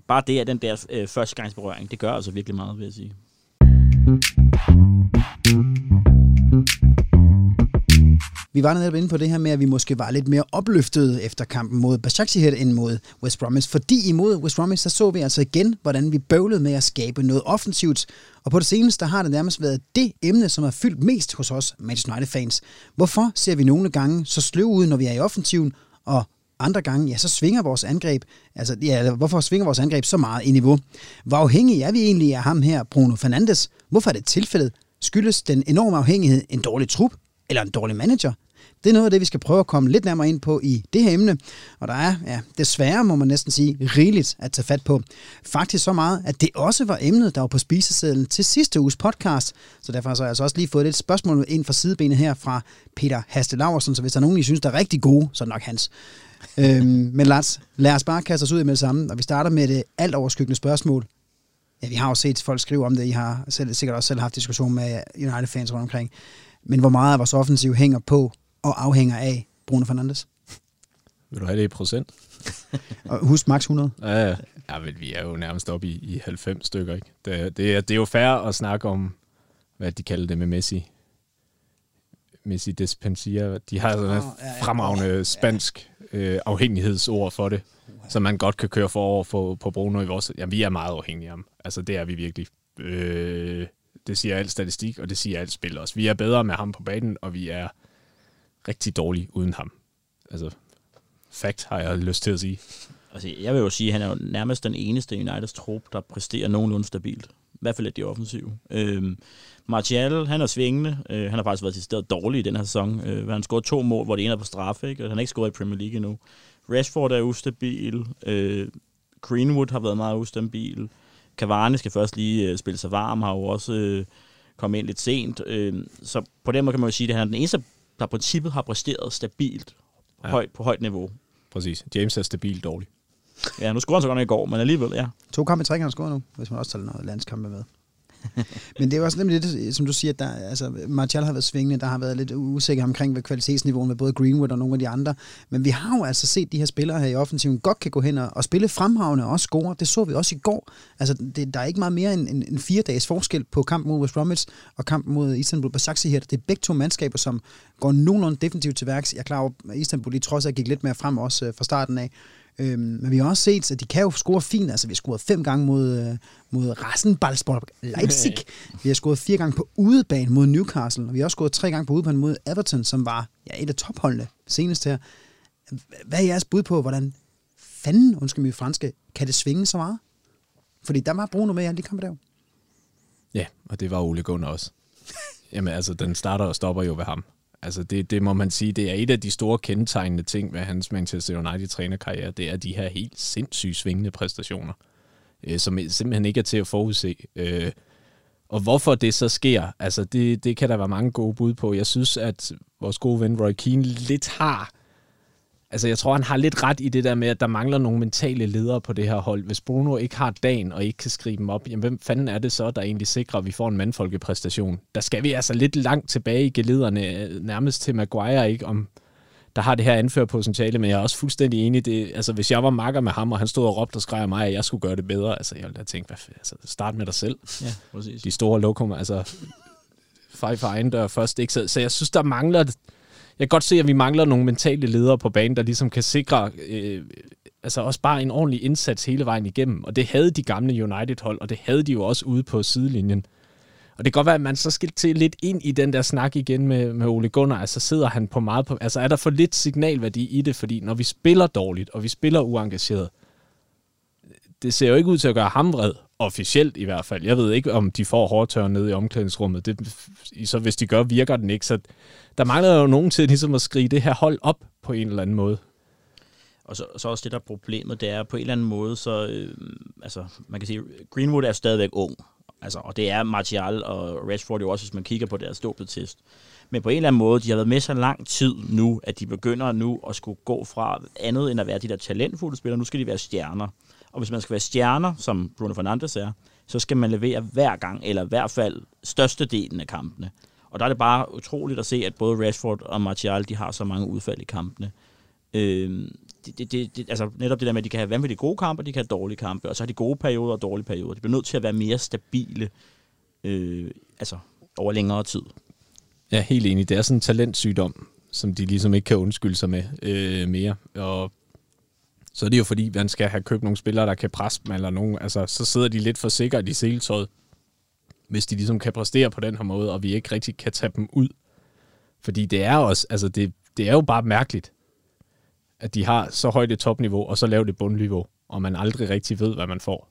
bare det, at den der øh, førstegangsberøring, det gør altså virkelig meget, vil jeg sige. Vi var netop inde på det her med, at vi måske var lidt mere opløftet efter kampen mod Başakşehir end mod West Bromwich. Fordi imod West Bromwich, så så vi altså igen, hvordan vi bøvlede med at skabe noget offensivt. Og på det seneste har det nærmest været det emne, som har fyldt mest hos os Manchester United-fans. Hvorfor ser vi nogle gange så sløv ud, når vi er i offensiven, og andre gange, ja, så svinger vores angreb, altså, ja, hvorfor svinger vores angreb så meget i niveau? Hvor afhængige er vi egentlig af ham her, Bruno Fernandes? Hvorfor er det tilfældet? Skyldes den enorme afhængighed en dårlig trup eller en dårlig manager? Det er noget af det, vi skal prøve at komme lidt nærmere ind på i det her emne. Og der er, ja, desværre må man næsten sige, rigeligt at tage fat på. Faktisk så meget, at det også var emnet, der var på spisesedlen til sidste uges podcast. Så derfor har jeg altså også lige fået et spørgsmål ind fra sidebenet her fra Peter Haste Laversen. Så hvis der er nogen, I synes, der er rigtig gode, så er det nok hans. øhm, men Lars, lad os bare kaste os ud med det samme. Og vi starter med det alt overskyggende spørgsmål. Ja, vi har jo set folk skrive om det. I har selv, sikkert også selv haft diskussion med United-fans rundt omkring. Men hvor meget af vores offensiv hænger på og afhænger af Bruno Fernandes. Vil du have det i procent? og husk max 100. Ja, ja. ja men vi er jo nærmest oppe i, i 90 stykker. Ikke? Det, det, er, det er jo fair at snakke om, hvad de kalder det med Messi. Messi Despensia. De har sådan et fremragende spansk øh, afhængighedsord for det, som man godt kan køre for over for, på Bruno i vores... Ja, vi er meget afhængige af ham. Altså, det er vi virkelig. Øh, det siger alt statistik, og det siger alt spil også. Vi er bedre med ham på banen, og vi er rigtig dårlige uden ham. Altså, fact har jeg lyst til at sige. Altså, jeg vil jo sige, at han er jo nærmest den eneste Uniteds trup, der præsterer nogenlunde stabilt. I hvert fald lidt de offensive. Øhm, Martial, han er svingende. Øh, han har faktisk været til stedet dårlig i den her sæson. Øh, han scorede to mål, hvor det ene er på straffe, ikke? og han har ikke scoret i Premier League endnu. Rashford er ustabil. Øh, Greenwood har været meget ustabil. Cavani skal først lige øh, spille sig varm, har jo også øh, kommet ind lidt sent. Øh, så på den måde kan man jo sige, at han er den eneste der i princippet har præsteret stabilt ja. højt, på højt niveau. Præcis. James er stabilt dårlig. Ja, nu scorede han så godt nok i går, men alligevel, ja. To kampe i træk, han scoret nu, hvis man også tager noget landskampe med. Men det er jo også nemlig det, som du siger, at der, altså, Martial har været svingende, der har været lidt usikker omkring ved kvalitetsniveauet med både Greenwood og nogle af de andre. Men vi har jo altså set de her spillere her i offensiven godt kan gå hen og, og spille fremragende og også score. Det så vi også i går. Altså, det, der er ikke meget mere end en, en fire dages forskel på kampen mod West Bromwich og kampen mod Istanbul Basaksehir. her. Det er begge to mandskaber, som går nogenlunde definitivt til værks. Jeg er klar over, at Istanbul i trods af gik lidt mere frem også øh, fra starten af. Øhm, men vi har også set, at de kan jo score fint. Altså, vi har scoret fem gange mod, øh, mod Rasenballsport Leipzig. vi har scoret fire gange på udebane mod Newcastle. Og vi har også scoret tre gange på udebane mod Everton, som var ja, et af topholdene senest her. Hvad er jeres bud på, hvordan fanden, undskyld mig franske, kan det svinge så meget? Fordi der var Bruno med i alle de kampe der. Ja, og det var Ole Gunnar også. Jamen altså, den starter og stopper jo ved ham. Altså det, det må man sige, det er et af de store kendetegnende ting ved hans Manchester United-trænerkarriere, det er de her helt sindssygt svingende præstationer, øh, som simpelthen ikke er til at forudse. Øh, og hvorfor det så sker, altså det, det kan der være mange gode bud på. Jeg synes, at vores gode ven Roy Keane lidt har Altså, jeg tror, han har lidt ret i det der med, at der mangler nogle mentale ledere på det her hold. Hvis Bruno ikke har dagen og ikke kan skrive dem op, jamen hvem fanden er det så, der egentlig sikrer, at vi får en mandfolkepræstation? Der skal vi altså lidt langt tilbage i gelederne, nærmest til Maguire, ikke? Om der har det her anførpotentiale, men jeg er også fuldstændig enig. Det, altså, hvis jeg var makker med ham, og han stod og råbte og skreg mig, at jeg skulle gøre det bedre, altså, jeg ville da tænke, hvad, altså, start med dig selv. Ja, præcis. De store lokum, altså, fej for egen dør først. Ikke? Så, så jeg synes, der mangler... Jeg kan godt se, at vi mangler nogle mentale ledere på banen, der ligesom kan sikre øh, altså også bare en ordentlig indsats hele vejen igennem. Og det havde de gamle United-hold, og det havde de jo også ude på sidelinjen. Og det kan godt være, at man så skal til lidt ind i den der snak igen med, med Ole Gunnar. Altså sidder han på meget på... Altså er der for lidt signalværdi i det? Fordi når vi spiller dårligt, og vi spiller uengageret, det ser jo ikke ud til at gøre ham vred. Officielt i hvert fald. Jeg ved ikke, om de får hårdtør nede i omklædningsrummet. Det, så hvis de gør, virker den ikke. Så der mangler jo nogen til ligesom at skrige det her hold op på en eller anden måde. Og så, så også det, der er problemet, det er på en eller anden måde, så, øh, altså, man kan sige, Greenwood er stadigvæk ung. Altså, og det er Martial og Rashford jo også, hvis man kigger på deres ståpetest. Men på en eller anden måde, de har været med så lang tid nu, at de begynder nu at skulle gå fra andet end at være de der talentfulde spillere. Nu skal de være stjerner. Og hvis man skal være stjerner, som Bruno Fernandes er, så skal man levere hver gang, eller i hvert fald størstedelen af kampene. Og der er det bare utroligt at se, at både Rashford og Martial, de har så mange udfald i kampene. Øh, det, det, det, altså netop det der med, at de kan have vanvittigt gode kampe, og de kan have dårlige kampe, og så har de gode perioder og dårlige perioder. De bliver nødt til at være mere stabile, øh, altså over længere tid. Ja, helt enig. Det er sådan en talentsygdom, som de ligesom ikke kan undskylde sig med øh, mere. Og så er det jo fordi, man skal have købt nogle spillere, der kan presse dem, eller nogen, altså, så sidder de lidt for sikkert i seletøjet, hvis de ligesom kan præstere på den her måde, og vi ikke rigtig kan tage dem ud. Fordi det er også, altså det, det er jo bare mærkeligt, at de har så højt et topniveau, og så lavt et bundniveau, og man aldrig rigtig ved, hvad man får.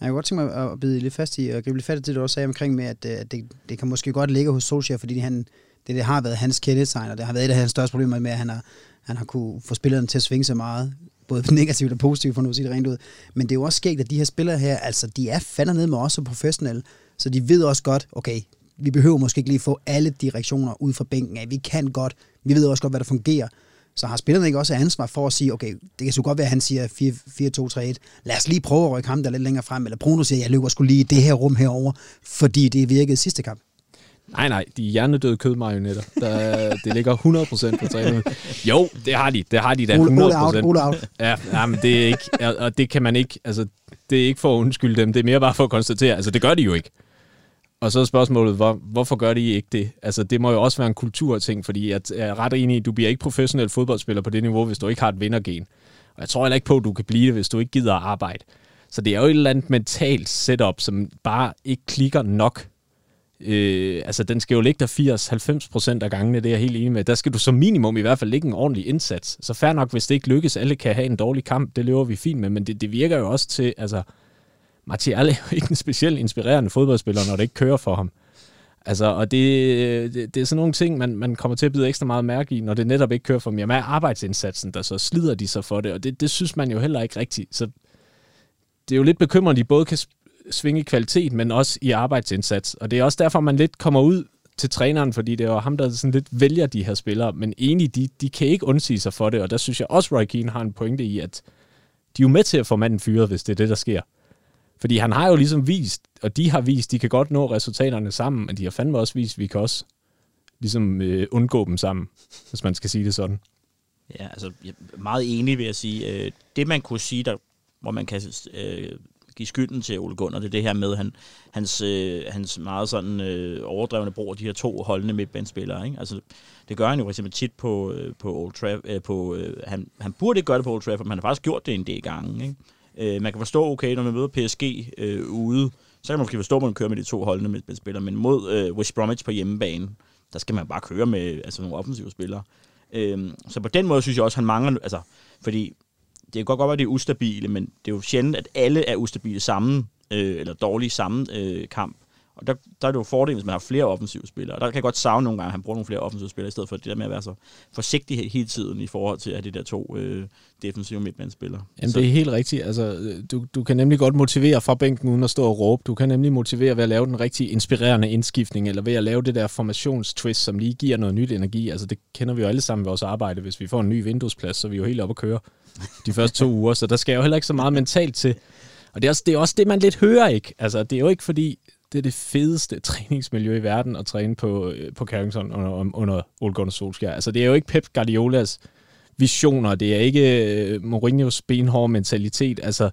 Jeg kunne godt tænke mig at bide lidt fast i, og gribe lidt fat i det, du også sagde omkring med, at øh, at det, det kan måske godt ligge hos Solskjaer, fordi han, det, det har været hans kendetegn, og det har været et af hans største problemer med, at han har, han har kunne få spillerne til at svinge så meget, både negativt og positivt, for nu at sige det rent ud. Men det er jo også skægt, at de her spillere her, altså de er fandme ned med os som professionelle, så de ved også godt, okay, vi behøver måske ikke lige få alle direktioner ud fra bænken af. Vi kan godt, vi ved også godt, hvad der fungerer. Så har spillerne ikke også ansvar for at sige, okay, det kan så godt være, at han siger 4-2-3-1. Lad os lige prøve at rykke ham der lidt længere frem. Eller Bruno siger, jeg løber skulle lige i det her rum herover, fordi det virkede sidste kamp. Nej, nej, de er hjernedøde kødmarionetter. Der, det ligger 100% på træningen. Jo, det har de. Det har de da 100%. Ole out, Ole out. Ja, ja, men det er ikke, og det kan man ikke, altså, det er ikke for at undskylde dem, det er mere bare for at konstatere, altså det gør de jo ikke. Og så er spørgsmålet, hvor, hvorfor gør de ikke det? Altså, det må jo også være en kulturting, fordi jeg er ret enig i, du bliver ikke professionel fodboldspiller på det niveau, hvis du ikke har et vindergen. Og jeg tror heller ikke på, at du kan blive det, hvis du ikke gider at arbejde. Så det er jo et eller andet mentalt setup, som bare ikke klikker nok. Øh, altså, den skal jo ligge der 80-90 procent af gangene, det er jeg helt enig med. Der skal du som minimum i hvert fald lægge en ordentlig indsats. Så fair nok, hvis det ikke lykkes, alle kan have en dårlig kamp, det lever vi fint med, men det, det virker jo også til, altså, Martial er jo ikke en specielt inspirerende fodboldspiller, når det ikke kører for ham. Altså, og det, det, det er sådan nogle ting, man, man kommer til at bide ekstra meget mærke i, når det netop ikke kører for dem. Jamen, er arbejdsindsatsen, der så slider de sig for det, og det, det synes man jo heller ikke rigtigt. Så det er jo lidt bekymrende, at de både kan svinge i kvalitet, men også i arbejdsindsats. Og det er også derfor, man lidt kommer ud til træneren, fordi det er jo ham, der sådan lidt vælger de her spillere. Men egentlig, de, de kan ikke undsige sig for det, og der synes jeg også, Roy Keane har en pointe i, at de er jo med til at få manden fyret, hvis det er det, der sker. Fordi han har jo ligesom vist, og de har vist, de kan godt nå resultaterne sammen, men de har fandme også vist, at vi kan også ligesom øh, undgå dem sammen, hvis man skal sige det sådan. Ja, altså jeg er meget enig vil jeg sige, øh, det man kunne sige, der, hvor man kan øh, give skylden til Ole Gunnar, det er det her med han, hans, øh, hans meget sådan øh, overdrevne brug af de her to holdende midtbanespillere. Ikke? Altså, det gør han jo for eksempel tit på, øh, på Old Trafford. Øh, på, øh, han, han burde ikke gøre det på Old Trafford, men han har faktisk gjort det en del gange. Ikke? Øh, man kan forstå, okay, når man møder PSG øh, ude, så kan man måske forstå, at man kører med de to holdende midtbandspillere, men mod øh, West Bromwich på hjemmebane, der skal man bare køre med altså, nogle offensive spillere. Øh, så på den måde synes jeg også, at han mangler, altså, fordi det kan godt godt være, at det er ustabile, men det er jo sjældent, at alle er ustabile sammen, øh, eller dårlige samme øh, kamp. Og der, der er det jo fordel, hvis man har flere offensive spillere. Og der kan jeg godt savne nogle gange, at han bruger nogle flere offensive spillere, i stedet for det der med at være så forsigtig hele tiden i forhold til at de der to øh, defensive midtbandspillere. Jamen så. det er helt rigtigt. Altså, du, du kan nemlig godt motivere fra bænken uden at stå og råbe. Du kan nemlig motivere ved at lave den rigtig inspirerende indskiftning, eller ved at lave det der formationstwist, som lige giver noget nyt energi. Altså det kender vi jo alle sammen ved vores arbejde. Hvis vi får en ny vinduesplads, så er vi jo helt oppe at køre de første to uger. Så der skal jo heller ikke så meget mentalt til. Og det er, også, det er også det, man lidt hører, ikke? Altså, det er jo ikke fordi, det er det fedeste træningsmiljø i verden at træne på, øh, på Carrington under, under Ole Gunnar Solskjaer. Altså, det er jo ikke Pep Guardiolas visioner, det er ikke øh, Mourinho's benhårde mentalitet. Altså, jeg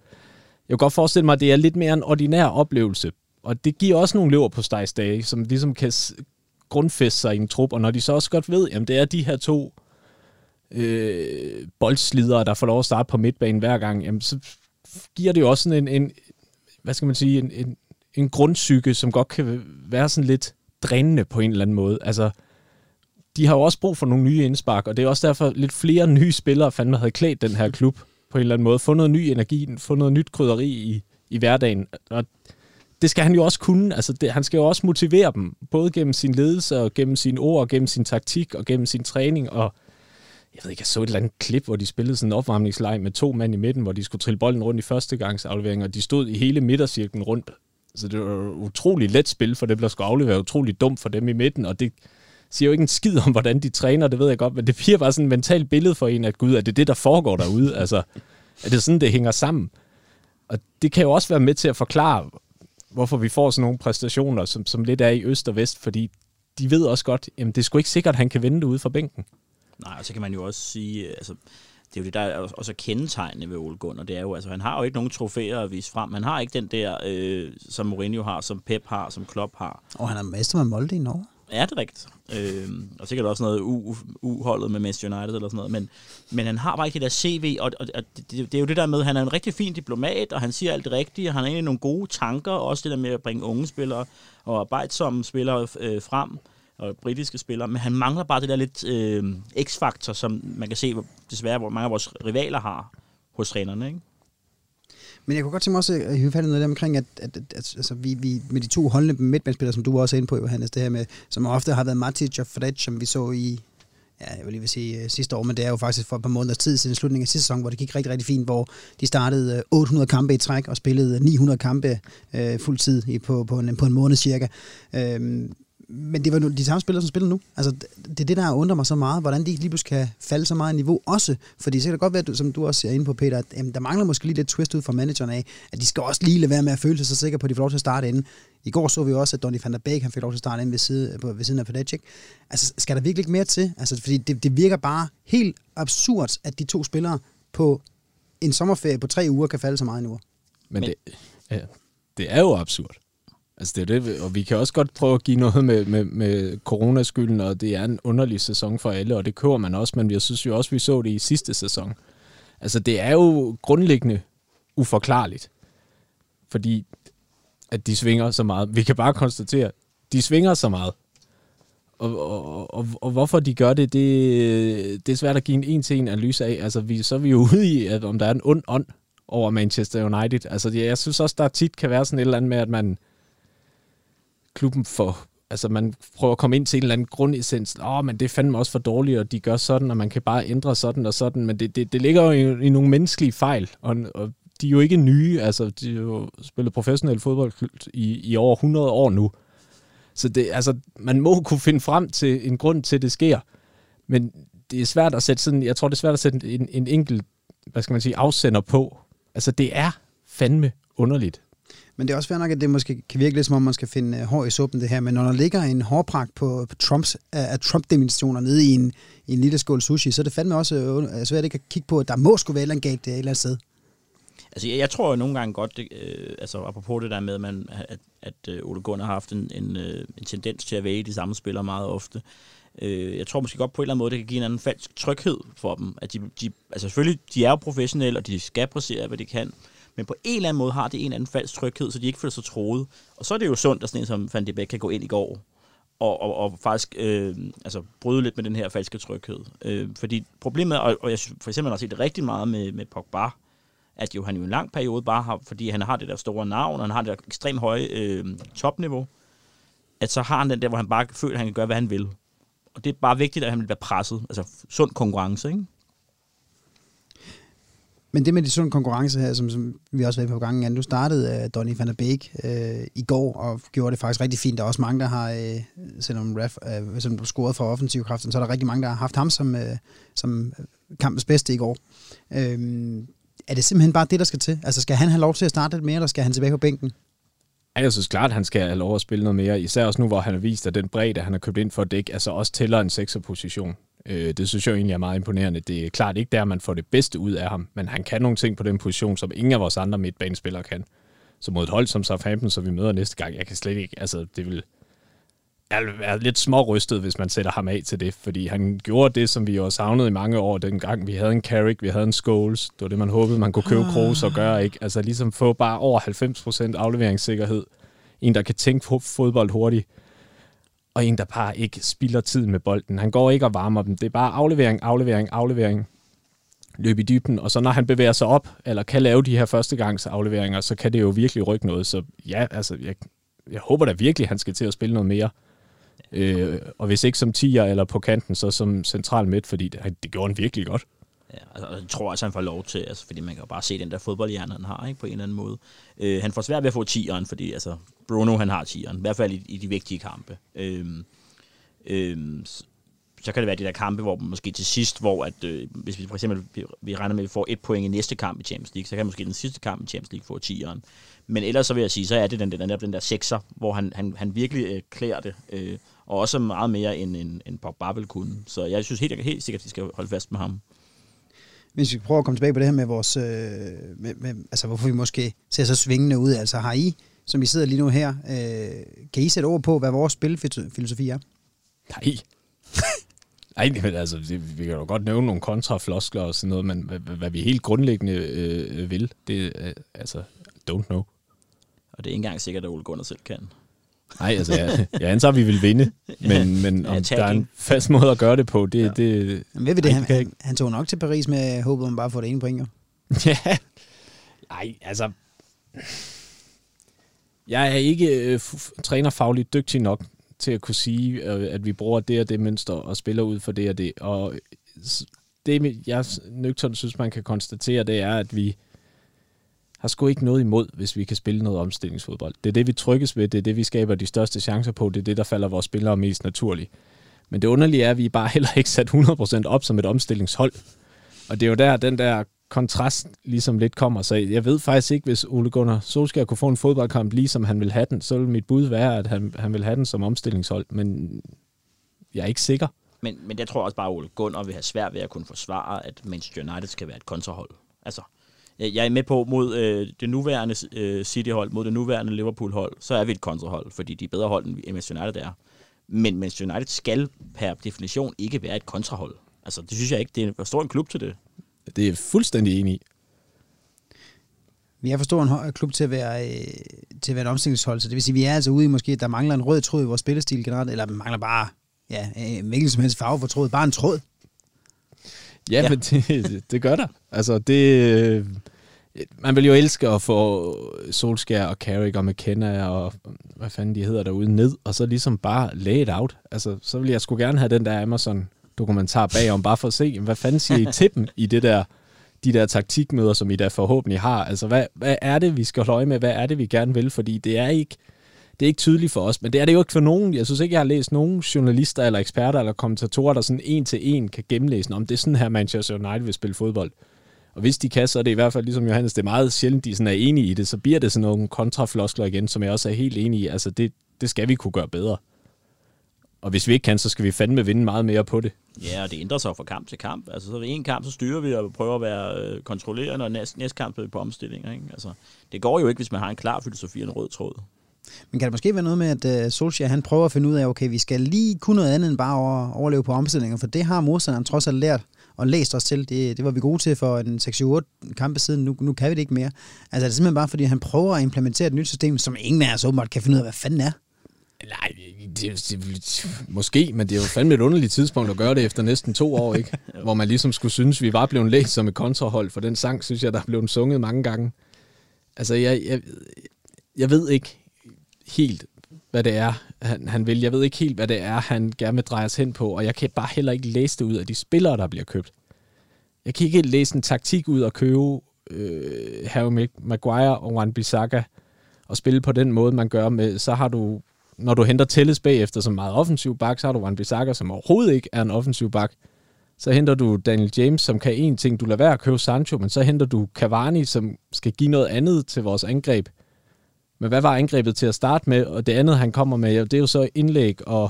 kan godt forestille mig, at det er lidt mere en ordinær oplevelse. Og det giver også nogle lever på dage, som ligesom kan grundfæste sig i en trup. Og når de så også godt ved, at det er de her to øh, boldslidere, der får lov at starte på midtbanen hver gang, jamen, så giver det jo også sådan en, en hvad skal man sige, en, en, en grundsyke, som godt kan være sådan lidt drænende på en eller anden måde. Altså, de har jo også brug for nogle nye indspark, og det er også derfor lidt flere nye spillere fandme havde klædt den her klub på en eller anden måde. Få noget ny energi, få noget nyt krydderi i, i hverdagen. Og det skal han jo også kunne. Altså, det, han skal jo også motivere dem, både gennem sin ledelse, og gennem sine ord, og gennem sin taktik, og gennem sin træning. Og jeg ved ikke, jeg så et eller andet klip, hvor de spillede sådan en opvarmningsleg med to mænd i midten, hvor de skulle trille bolden rundt i første gangs aflevering, og de stod i hele midtercirklen rundt. Så det var utrolig let spil for dem, der skulle aflevere, utrolig dumt for dem i midten, og det siger jo ikke en skid om, hvordan de træner, det ved jeg godt, men det bliver bare sådan et mentalt billede for en, at gud, er det det, der foregår derude? Altså, er det sådan, det hænger sammen? Og det kan jo også være med til at forklare, hvorfor vi får sådan nogle præstationer, som, som lidt er i øst og vest, fordi de ved også godt, at det er sgu ikke sikkert, at han kan vende det ude fra bænken. Nej, og så kan man jo også sige, altså, det er jo det, der er også kendetegnende ved Ole Gunnar. Det er jo, altså, han har jo ikke nogen trofæer at vise frem. Han har ikke den der, øh, som Mourinho har, som Pep har, som Klopp har. Og han er mester med Molde i Norge. Ja, det er rigtigt. Øh, og sikkert også noget uholdet med Manchester United eller sådan noget. Men, men han har bare ikke det der CV, og, og, og det, det, er jo det der med, at han er en rigtig fin diplomat, og han siger alt det rigtige, og han har egentlig nogle gode tanker, også det der med at bringe unge spillere og arbejdsomme spillere øh, frem og britiske spillere, men han mangler bare det der lidt øh, x-faktor, som man kan se desværre, hvor mange af vores rivaler har hos trænerne, ikke? Men jeg kunne godt tænke mig også at hive fat i noget der omkring, at, at, at, at altså, vi, vi, med de to holdende midtbandspillere, som du også er inde på, Johannes, det her med, som ofte har været Matic og Fred, som vi så i, ja, jeg vil lige vil sige øh, sidste år, men det er jo faktisk for et par måneder tid siden slutningen af sidste sæson, hvor det gik rigtig, rigtig fint, hvor de startede øh, 800 kampe i træk og spillede 900 kampe øh, fuld tid i, på, på, en, på en måned cirka. Øh, men det var de samme spillere, som spiller nu. Altså, det er det, der undrer mig så meget, hvordan de lige pludselig kan falde så meget i niveau også. Fordi så kan det godt være, at, som du også ser inde på, Peter, at jamen, der mangler måske lige lidt twist ud fra manageren af, at de skal også lige lade være med at føle sig så sikre på, at de får lov til at starte inden. I går så vi også, at Donny van der Beek han fik lov til at starte inden ved, side, på, ved siden af Fedecic. Altså, skal der virkelig ikke mere til? Altså, fordi det, det virker bare helt absurd, at de to spillere på en sommerferie på tre uger kan falde så meget i niveau. Men, Men det, ja, det er jo absurd. Altså det er det, og vi kan også godt prøve at give noget med, med, med coronaskylden, og det er en underlig sæson for alle, og det kører man også, men jeg synes jo også, vi så det i sidste sæson. Altså det er jo grundlæggende uforklarligt, fordi at de svinger så meget. Vi kan bare konstatere, de svinger så meget. Og, og, og, og hvorfor de gør det, det, det er svært at give en en-til-en analyse af. Altså, vi, så er vi jo ude i, at om der er en ond ånd over Manchester United. Altså, jeg synes også, der tit kan være sådan et eller andet med, at man, klubben for... Altså, man prøver at komme ind til en eller anden grundessens. Åh, oh, men det er fandme også for dårligt, og de gør sådan, og man kan bare ændre sådan og sådan. Men det, det, det ligger jo i, i nogle menneskelige fejl, og, og de er jo ikke nye. Altså, de har jo spillet professionel fodbold i, i over 100 år nu. Så det, altså, man må kunne finde frem til en grund til, at det sker. Men det er svært at sætte sådan, jeg tror, det er svært at sætte en, en enkelt, hvad skal man sige, afsender på. Altså, det er fandme underligt. Men det er også fair nok, at det måske kan virke lidt som om, man skal finde øh, hår i suppen det her. Men når der ligger en hårpragt på, på Trumps, af Trump-dimensioner nede i en, i en lille skål sushi, så er det fandme også øh, altså, svært ikke at kigge på, at der må skulle være et eller andet øh, et eller andet sted. Altså, jeg, jeg tror jo nogle gange godt, det, øh, altså apropos det der med, at, man, at, at øh, Ole Gunnar har haft en, en, øh, en tendens til at vælge de samme spillere meget ofte. Øh, jeg tror måske godt på en eller anden måde, det kan give en anden falsk tryghed for dem. At de, de, altså selvfølgelig, de er jo professionelle, og de skal præstere, hvad de kan men på en eller anden måde har det en eller anden falsk tryghed, så de ikke føler sig troet. Og så er det jo sundt, at sådan en som Van de Beek kan gå ind i går og, og, og faktisk øh, altså, bryde lidt med den her falske tryghed. Øh, fordi problemet, og, og jeg for eksempel har set det rigtig meget med, med Pogba, at jo han jo en lang periode bare har, fordi han har det der store navn, og han har det der ekstremt høje øh, topniveau, at så har han den der, hvor han bare føler, at han kan gøre, hvad han vil. Og det er bare vigtigt, at han bliver presset. Altså sund konkurrence, ikke? Men det med de sunde konkurrence her, som, som vi også været på gangen igen, du startede uh, Donny van der Beek uh, i går, og gjorde det faktisk rigtig fint. Der er også mange, der har, uh, selvom Ref uh, du scoret for offensivkraften, så er der rigtig mange, der har haft ham som, uh, som kampens bedste i går. Uh, er det simpelthen bare det, der skal til? Altså skal han have lov til at starte lidt mere, eller skal han tilbage på bænken? Ej, jeg synes klart, at han skal have lov at spille noget mere. Især også nu, hvor han har vist, at den bredde, han har købt ind for dæk, altså også tæller en sekserposition. Øh, det synes jeg egentlig er meget imponerende. Det er klart ikke der, man får det bedste ud af ham, men han kan nogle ting på den position, som ingen af vores andre midtbanespillere kan. Så mod et hold som Southampton, så vi møder næste gang, jeg kan slet ikke, altså det vil være lidt smårystet, hvis man sætter ham af til det, fordi han gjorde det, som vi jo savnede i mange år, dengang vi havde en Carrick, vi havde en Scholes, det var det, man håbede, man kunne købe Kroos og gøre, ikke? Altså ligesom få bare over 90% afleveringssikkerhed, en, der kan tænke fodbold hurtigt, og en, der bare ikke spilder tid med bolden. Han går ikke og varmer dem. Det er bare aflevering, aflevering, aflevering. Løb i dybden. Og så når han bevæger sig op, eller kan lave de her førstegangs afleveringer, så kan det jo virkelig rykke noget. Så ja, altså, jeg, jeg håber da virkelig, at han skal til at spille noget mere. Øh, og hvis ikke som 10'er eller på kanten, så som central midt, fordi det, det gjorde han virkelig godt. Ja, altså, jeg tror også, han får lov til, altså, fordi man kan jo bare se den der fodboldhjerne, han har, ikke, på en eller anden måde. Øh, han får svært ved at få 10'eren, fordi altså, Bruno, han har 10'eren, i hvert fald i, i de vigtige kampe. Øhm, øhm, så kan det være de der kampe, hvor måske til sidst, hvor at, øh, hvis vi for eksempel vi, regner med, at vi får et point i næste kamp i Champions League, så kan måske den sidste kamp i Champions League få 10'eren. Men ellers så vil jeg sige, så er det den, den, der, den der sekser, hvor han, han, han virkelig øh, klæder det, øh, og også meget mere end, end, end Pogba vil kunne. Så jeg synes helt, helt sikkert, at vi skal holde fast med ham. Hvis vi prøver at komme tilbage på det her med vores, øh, med, med, altså hvorfor vi måske ser så svingende ud, altså har I, som I sidder lige nu her, øh, kan I sætte ord på, hvad vores spilfilosofi er? Nej. Nej, men altså, vi kan jo godt nævne nogle kontrafloskler og sådan noget, men hvad, hvad vi helt grundlæggende øh, vil, det er, øh, altså, don't know. Og det er ikke engang sikkert, at Ole Gunnar selv kan. Nej, altså, jeg, jeg antager, at vi vil vinde, men, men om der er en fast måde at gøre det på, det... Ja. det men ved vi det, han, han, han tog nok til Paris med håbet om bare at få det ene point, jo. ja. Nej, altså... Jeg er ikke øh, trænerfagligt dygtig nok til at kunne sige, øh, at vi bruger det og det mønster og spiller ud for det og det. Og øh, det, jeg nøgtern synes, man kan konstatere, det er, at vi har sgu ikke noget imod, hvis vi kan spille noget omstillingsfodbold. Det er det, vi trykkes ved, det er det, vi skaber de største chancer på, det er det, der falder vores spillere mest naturligt. Men det underlige er, at vi bare heller ikke sat 100% op som et omstillingshold. Og det er jo der, den der kontrast ligesom lidt kommer. Så jeg ved faktisk ikke, hvis Ole Gunnar Solskjaer kunne få en fodboldkamp, ligesom han vil have den, så ville mit bud være, at han, han vil have den som omstillingshold. Men jeg er ikke sikker. Men, men jeg tror også bare, at Ole Gunnar vil have svært ved at kunne forsvare, at Manchester United skal være et kontrahold. Altså, jeg er med på mod øh, det nuværende øh, City-hold, mod det nuværende Liverpool-hold, så er vi et kontrahold, fordi de er bedre hold, end Manchester United er. Men Manchester United skal per definition ikke være et kontrahold. Altså, det synes jeg ikke. Det er for stor en klub til det. Det er jeg fuldstændig enig i. Vi er for stor en klub til at være, øh, til at være et omstillingshold, så det vil sige, at vi er altså ude i måske, at der mangler en rød tråd i vores spillestil generelt, eller mangler bare ja, en hvilken som helst farve for tråd, bare en tråd. Ja, ja. men det, det gør der. Altså, det... Man vil jo elske at få Solskær og Carrick og McKenna og hvad fanden de hedder derude ned, og så ligesom bare lay it out. Altså, så vil jeg sgu gerne have den der dokumentar bagom, bare for at se, hvad fanden siger I til dem i det der, de der taktikmøder, som I da forhåbentlig har. Altså, hvad, hvad er det, vi skal holde øje med? Hvad er det, vi gerne vil? Fordi det er ikke det er ikke tydeligt for os, men det er det jo ikke for nogen. Jeg synes ikke, jeg har læst nogen journalister eller eksperter eller kommentatorer, der sådan en til en kan gennemlæse, om det er sådan her Manchester United vil spille fodbold. Og hvis de kan, så er det i hvert fald ligesom Johannes, det er meget sjældent, de sådan er enige i det, så bliver det sådan nogle kontrafloskler igen, som jeg også er helt enig i. Altså det, det skal vi kunne gøre bedre. Og hvis vi ikke kan, så skal vi fandme vinde meget mere på det. Ja, og det ændrer sig fra kamp til kamp. Altså, så er en kamp, så styrer vi og prøver at være øh, kontrollerende, og næste, næste kamp er vi på omstillinger. Ikke? Altså, det går jo ikke, hvis man har en klar filosofi og en rød tråd. Men kan det måske være noget med, at uh, Solskjaer han prøver at finde ud af, okay, vi skal lige kunne noget andet end bare at overleve på omstillinger, for det har modstanderen trods alt lært og læst os til. Det, det var vi gode til for en 6-8 kampe siden. Nu, nu kan vi det ikke mere. Altså det er simpelthen bare, fordi han prøver at implementere et nyt system, som ingen af os åbenbart kan finde ud af, hvad fanden er. Nej, det, det, måske, men det er jo fandme et underligt tidspunkt at gøre det efter næsten to år, ikke? Hvor man ligesom skulle synes, vi var blevet læst som et kontrahold, for den sang, synes jeg, der er blevet sunget mange gange. Altså, jeg, jeg, jeg ved ikke helt, hvad det er, han, han vil. Jeg ved ikke helt, hvad det er, han gerne vil dreje os hen på, og jeg kan bare heller ikke læse det ud af de spillere, der bliver købt. Jeg kan ikke læse en taktik ud og købe øh, Harry Maguire og Wan Bissaka og spille på den måde, man gør med, så har du, når du henter Telles bagefter som meget offensiv bak, så har du Wan Bissaka, som overhovedet ikke er en offensiv bak. Så henter du Daniel James, som kan en ting, du lader være at købe Sancho, men så henter du Cavani, som skal give noget andet til vores angreb Men hvad var angrebet til at starte med? Og det andet, han kommer med, ja, det er jo så indlæg og,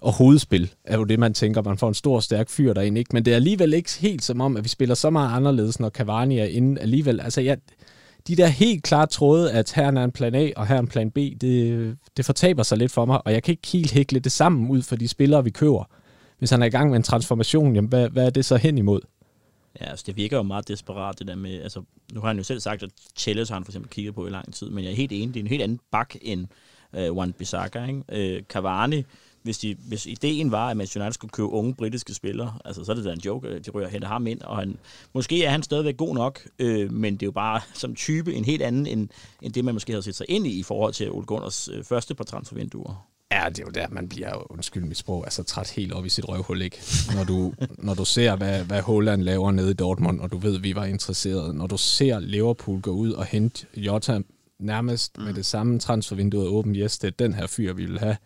og hovedspil, er jo det, man tænker, man får en stor, stærk fyr derinde. Ikke? Men det er alligevel ikke helt som om, at vi spiller så meget anderledes, når Cavani er inde alligevel. Altså, ja, de der helt klart tråde, at her er en plan A, og her er en plan B, det, det fortaber sig lidt for mig, og jeg kan ikke helt hækle det sammen ud for de spillere, vi køber. Hvis han er i gang med en transformation, jamen, hvad, hvad er det så hen imod? Ja, altså det virker jo meget desperat, det der med, altså nu har han jo selv sagt, at Chelles har han for eksempel kigget på i lang tid, men jeg er helt enig, det er en helt anden bak end øh, Juan Bissaka, ikke? Øh, Cavani, hvis, de, hvis ideen var, at Manchester United skulle købe unge britiske spillere, altså så er det da en joke, de rører hen og ham ind, og han, måske er han stadigvæk god nok, øh, men det er jo bare som type en helt anden, end, end det man måske havde set sig ind i, i forhold til Ole Gunners øh, første par transfervinduer. Ja, det er jo der, man bliver, undskyld mit sprog, altså træt helt op i sit røvhul, ikke? Når du, når du ser, hvad, hvad Holland laver nede i Dortmund, og du ved, at vi var interesserede. Når du ser Liverpool gå ud og hente Jota nærmest mm. med det samme transfervindue åbent, yes, det er den her fyr, vi vil have.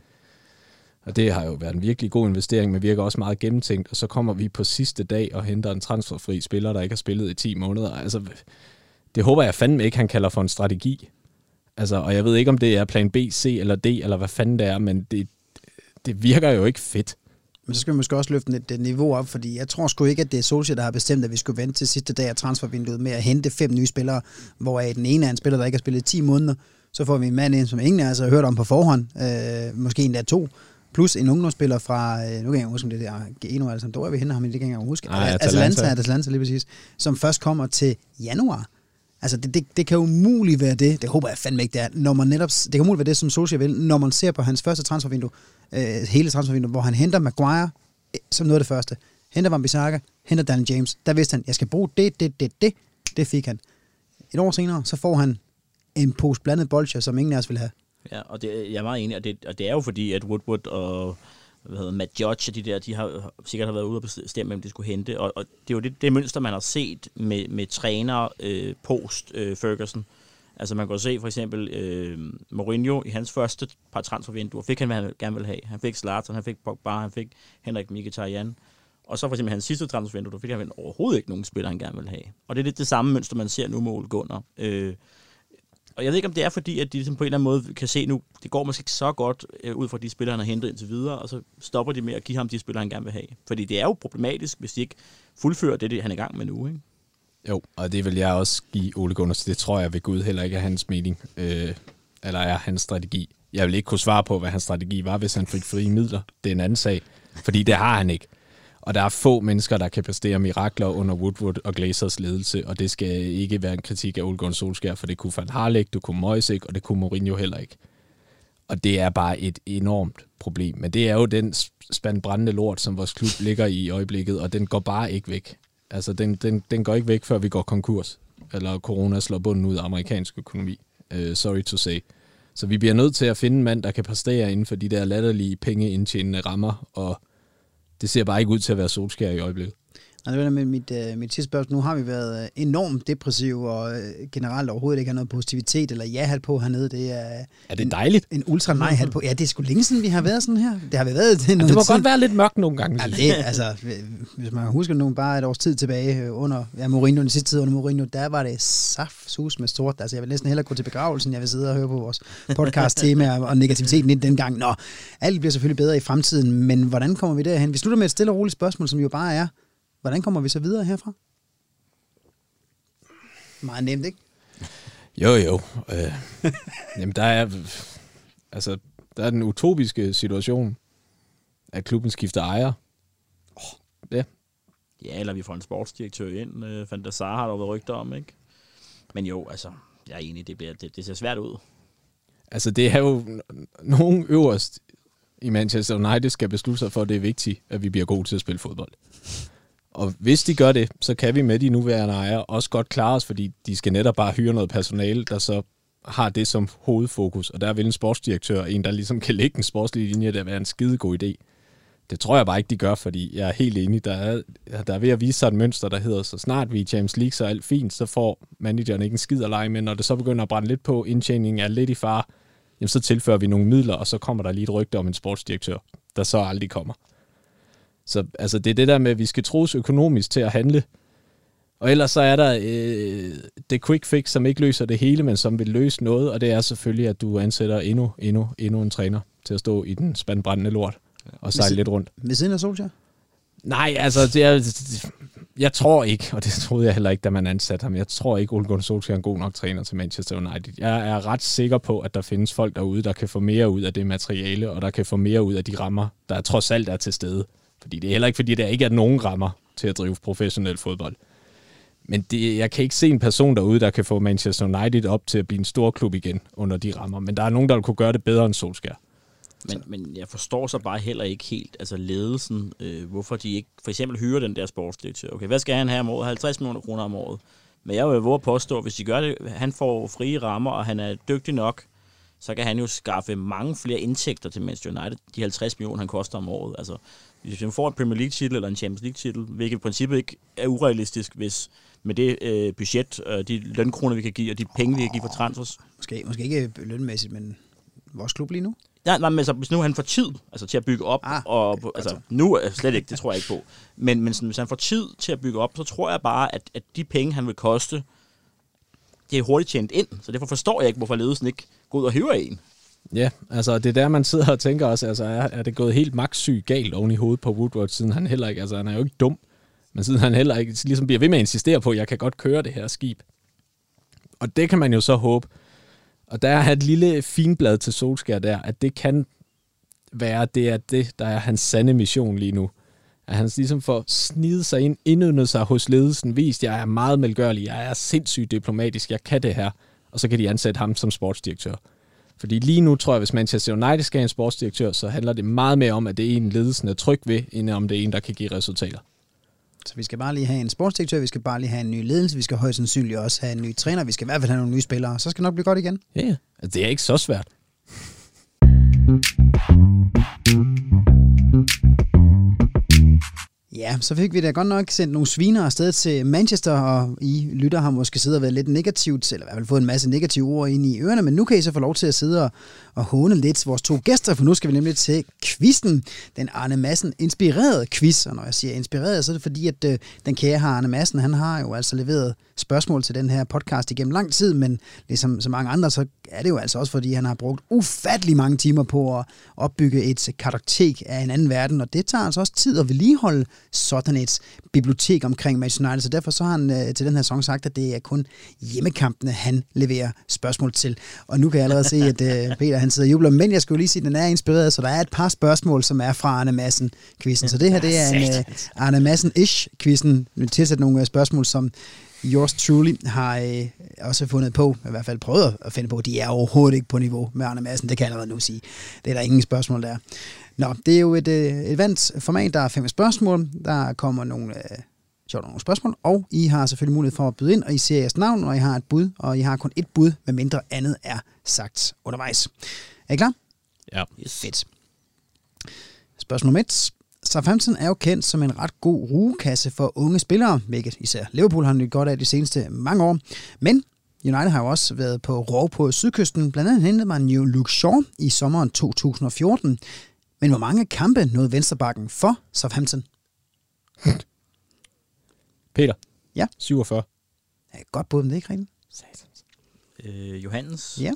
Og det har jo været en virkelig god investering, men virker også meget gennemtænkt. Og så kommer vi på sidste dag og henter en transferfri spiller, der ikke har spillet i 10 måneder. Altså, det håber jeg fandme ikke, han kalder for en strategi. Altså, og jeg ved ikke, om det er plan B, C eller D, eller hvad fanden det er, men det, det virker jo ikke fedt. Men så skal vi måske også løfte det niveau op, fordi jeg tror sgu ikke, at det er Solskjaer, der har bestemt, at vi skulle vente til sidste dag af transfervinduet med at hente fem nye spillere, hvoraf den ene er en spiller, der ikke har spillet 10 måneder. Så får vi en mand ind, som ingen af os har hørt om på forhånd, øh, måske endda to, plus en ungdomsspiller fra, øh, nu kan jeg huske, om det der Geno, der er vi henne ham, det kan jeg huske. Nej, Atalanta, Atalanta lige præcis, som først kommer til januar. Altså, det, det, det kan umuligt være det, det håber jeg fandme ikke, det er, når man netop, det kan umuligt være det, som Solskjaer vil, når man ser på hans første transfervindue, øh, hele transfervindue, hvor han henter Maguire øh, som noget af det første, henter Van Bissaka, henter Daniel James, der vidste han, jeg skal bruge det, det, det, det, det fik han. Et år senere, så får han en pose blandet bolcher, som ingen af os vil have. Ja, og det, jeg er meget enig, og det, og det er jo fordi, at Woodward og hvad hedder, Matt Judge og de der, de har sikkert har været ude og bestemme, hvem de skulle hente. Og, og det er jo det, det mønster, man har set med, med træner øh, post øh, Ferguson. Altså man kan se for eksempel øh, Mourinho i hans første par transfervinduer, fik han, hvad han gerne ville have. Han fik Zlatan, han fik Pogba, han fik Henrik Mkhitaryan. Og så for eksempel hans sidste transfervindue, der fik han overhovedet ikke nogen spiller, han gerne ville have. Og det er lidt det samme mønster, man ser nu med Ole Gunnar. Øh, og jeg ved ikke, om det er fordi, at de ligesom på en eller anden måde kan se nu, det går måske ikke så godt øh, ud fra de spillere, han har hentet indtil videre, og så stopper de med at give ham de spillere, han gerne vil have. Fordi det er jo problematisk, hvis de ikke fuldfører det, han er i gang med nu. Ikke? Jo, og det vil jeg også give Ole Gunners. Det tror jeg ved Gud heller ikke er hans mening, øh, eller er hans strategi. Jeg vil ikke kunne svare på, hvad hans strategi var, hvis han fik frie midler. Det er en anden sag, fordi det har han ikke. Og der er få mennesker, der kan præstere mirakler under Woodward og Glazers ledelse, og det skal ikke være en kritik af Ole Gunnar Solskjaer, for det kunne Van Harlæk, det kunne Moyes ikke, og det kunne Mourinho heller ikke. Og det er bare et enormt problem. Men det er jo den spand brændende lort, som vores klub ligger i i øjeblikket, og den går bare ikke væk. Altså, den, den, den går ikke væk, før vi går konkurs, eller corona slår bunden ud af amerikansk økonomi. Uh, sorry to say. Så vi bliver nødt til at finde en mand, der kan præstere inden for de der latterlige pengeindtjenende rammer, og det ser bare ikke ud til at være solskær i øjeblikket. Og det var med mit, uh, mit sidste spørgsmål. Nu har vi været øh, enormt depressive og uh, generelt overhovedet ikke har noget positivitet eller ja på hernede. Det er, er det dejligt? En, en ultra nej på. Ja, det er sgu længe siden, vi har været sådan her. Det har vi været det. Ja, det må tid. godt være lidt mørkt nogle gange. Ja, det, altså, hvis man husker nu bare et års tid tilbage under ja, Mourinho, den sidste tid under Mourinho, der var det saft sus med stort. Altså, jeg vil næsten hellere gå til begravelsen, jeg vil sidde og høre på vores podcast-tema og negativiteten den gang. Nå, alt bliver selvfølgelig bedre i fremtiden, men hvordan kommer vi derhen? Vi slutter med et stille og roligt spørgsmål, som jo bare er, Hvordan kommer vi så videre herfra? Meget nemt, ikke? Jo, jo. Øh, jamen, der er, altså, der er den utopiske situation, at klubben skifter ejer. Oh. Ja. Ja, eller vi får en sportsdirektør ind. Øh, Fantasar har der været rygter om, ikke? Men jo, altså, jeg er enig, det, bliver, det, det ser svært ud. Altså, det er jo nogen øverst i Manchester United skal beslutte sig for, at det er vigtigt, at vi bliver gode til at spille fodbold. Og hvis de gør det, så kan vi med de nuværende ejere også godt klare os, fordi de skal netop bare hyre noget personale, der så har det som hovedfokus. Og der vil en sportsdirektør, en der ligesom kan lægge en sportslig linje, der være en skide god idé. Det tror jeg bare ikke, de gør, fordi jeg er helt enig. Der er, der er ved at vise sig et mønster, der hedder, så snart vi er James League, så er alt fint, så får manageren ikke en skid at lege med. Når det så begynder at brænde lidt på, indtjeningen er lidt i far, jamen så tilfører vi nogle midler, og så kommer der lige et rygte om en sportsdirektør, der så aldrig kommer. Så altså, det er det der med, at vi skal tros økonomisk til at handle. Og ellers så er der øh, det quick fix, som ikke løser det hele, men som vil løse noget, og det er selvfølgelig, at du ansætter endnu, endnu, endnu en træner til at stå i den spandbrændende lort og sejle lidt rundt. Ved siden af Solskjaer? Nej, altså, det er, jeg tror ikke, og det troede jeg heller ikke, da man ansatte ham, jeg tror ikke, Ole Gunnar Solskjaer er en god nok træner til Manchester United. Jeg er ret sikker på, at der findes folk derude, der kan få mere ud af det materiale, og der kan få mere ud af de rammer, der trods alt er til stede. Fordi det er heller ikke, fordi der ikke er nogen rammer til at drive professionel fodbold. Men det, jeg kan ikke se en person derude, der kan få Manchester United op til at blive en stor klub igen under de rammer. Men der er nogen, der vil kunne gøre det bedre end Solskjaer. Men, men jeg forstår så bare heller ikke helt, altså ledelsen, øh, hvorfor de ikke for eksempel hyrer den der sportsdirektør. Okay, hvad skal han have om året? 50 millioner kroner om året. Men jeg vil våge at påstå, at hvis de gør det, han får frie rammer, og han er dygtig nok, så kan han jo skaffe mange flere indtægter til Manchester United, de 50 millioner, han koster om året. Altså, hvis han får en Premier League-titel eller en Champions League-titel, hvilket i princippet ikke er urealistisk, hvis med det øh, budget, øh, de lønkroner, vi kan give, og de penge, vi kan give for transfers. Måske, måske ikke lønmæssigt, men vores klub lige nu? Nej, nej, men altså, hvis nu han får tid altså, til at bygge op, Ah, og, okay, altså, godt nu er slet ikke, det tror jeg ikke på, men, men sådan, hvis han får tid til at bygge op, så tror jeg bare, at, at de penge, han vil koste, det er hurtigt tjent ind, så derfor forstår jeg ikke, hvorfor ledelsen ikke går ud og hiver en. Ja, altså det er der, man sidder og tænker også, altså er, er det gået helt magtsyg galt oven i hovedet på Woodward, siden han heller ikke, altså han er jo ikke dum, men siden han heller ikke ligesom bliver ved med at insistere på, at jeg kan godt køre det her skib. Og det kan man jo så håbe. Og der er et lille finblad til Solskær der, at det kan være, det er det, der er hans sande mission lige nu. At han ligesom får snidet sig ind, indyndet sig hos ledelsen, vist, jeg er meget melgørlig, jeg er sindssygt diplomatisk, jeg kan det her. Og så kan de ansætte ham som sportsdirektør. Fordi lige nu tror jeg, hvis Manchester United skal have en sportsdirektør, så handler det meget mere om, at det er en ledelsen er tryg ved, end om det er en, der kan give resultater. Så vi skal bare lige have en sportsdirektør, vi skal bare lige have en ny ledelse, vi skal højst sandsynligt også have en ny træner, vi skal i hvert fald have nogle nye spillere, så skal det nok blive godt igen. Ja, yeah. altså, det er ikke så svært. Ja, så fik vi da godt nok sendt nogle sviner afsted til Manchester, og I lytter har måske siddet og været lidt negativt, eller i hvert fald fået en masse negative ord ind i ørerne, men nu kan I så få lov til at sidde og, og håne lidt vores to gæster, for nu skal vi nemlig til quizzen, den Arne Madsen inspirerede quiz, og når jeg siger inspireret, så er det fordi, at øh, den kære her Arne Madsen, han har jo altså leveret spørgsmål til den her podcast igennem lang tid, men ligesom så mange andre, så er det jo altså også, fordi han har brugt ufattelig mange timer på at opbygge et kartotek af en anden verden, og det tager altså også tid at vedligeholde sådan et bibliotek omkring Manchester United, så derfor så har han øh, til den her sæson sagt, at det er kun hjemmekampene, han leverer spørgsmål til. Og nu kan jeg allerede se, at øh, Peter han sidder og jubler, men jeg skulle lige sige, at den er inspireret, så der er et par spørgsmål, som er fra Arne Madsen-quizzen. Så det her, det er en øh, Arne Madsen-ish-quizzen. Vi tilsætter nogle øh, spørgsmål, som yours truly har øh, også fundet på, i hvert fald prøvet at finde på, de er overhovedet ikke på niveau med Arne Madsen, det kan jeg allerede nu sige. Det er der ingen spørgsmål der. Nå, det er jo et, øh, et vandt format, der er fem spørgsmål, der kommer nogle, øh, sjovt, nogle spørgsmål, og I har selvfølgelig mulighed for at byde ind, og I ser jeres navn, og I har et bud, og I har kun et bud, med mindre andet er sagt undervejs. Er I klar? Ja. Yes. Fedt. Spørgsmål nummer 1. Southampton er jo kendt som en ret god rugekasse for unge spillere, hvilket især Liverpool har nyt godt af de seneste mange år. Men United har jo også været på rov på sydkysten. Blandt andet hentede man jo Luke Shaw i sommeren 2014. Men hvor mange kampe nåede venstrebakken for Southampton? Peter. Ja. 47. Ja, godt bud, men det er ikke rigtigt. Øh, Johannes. Ja.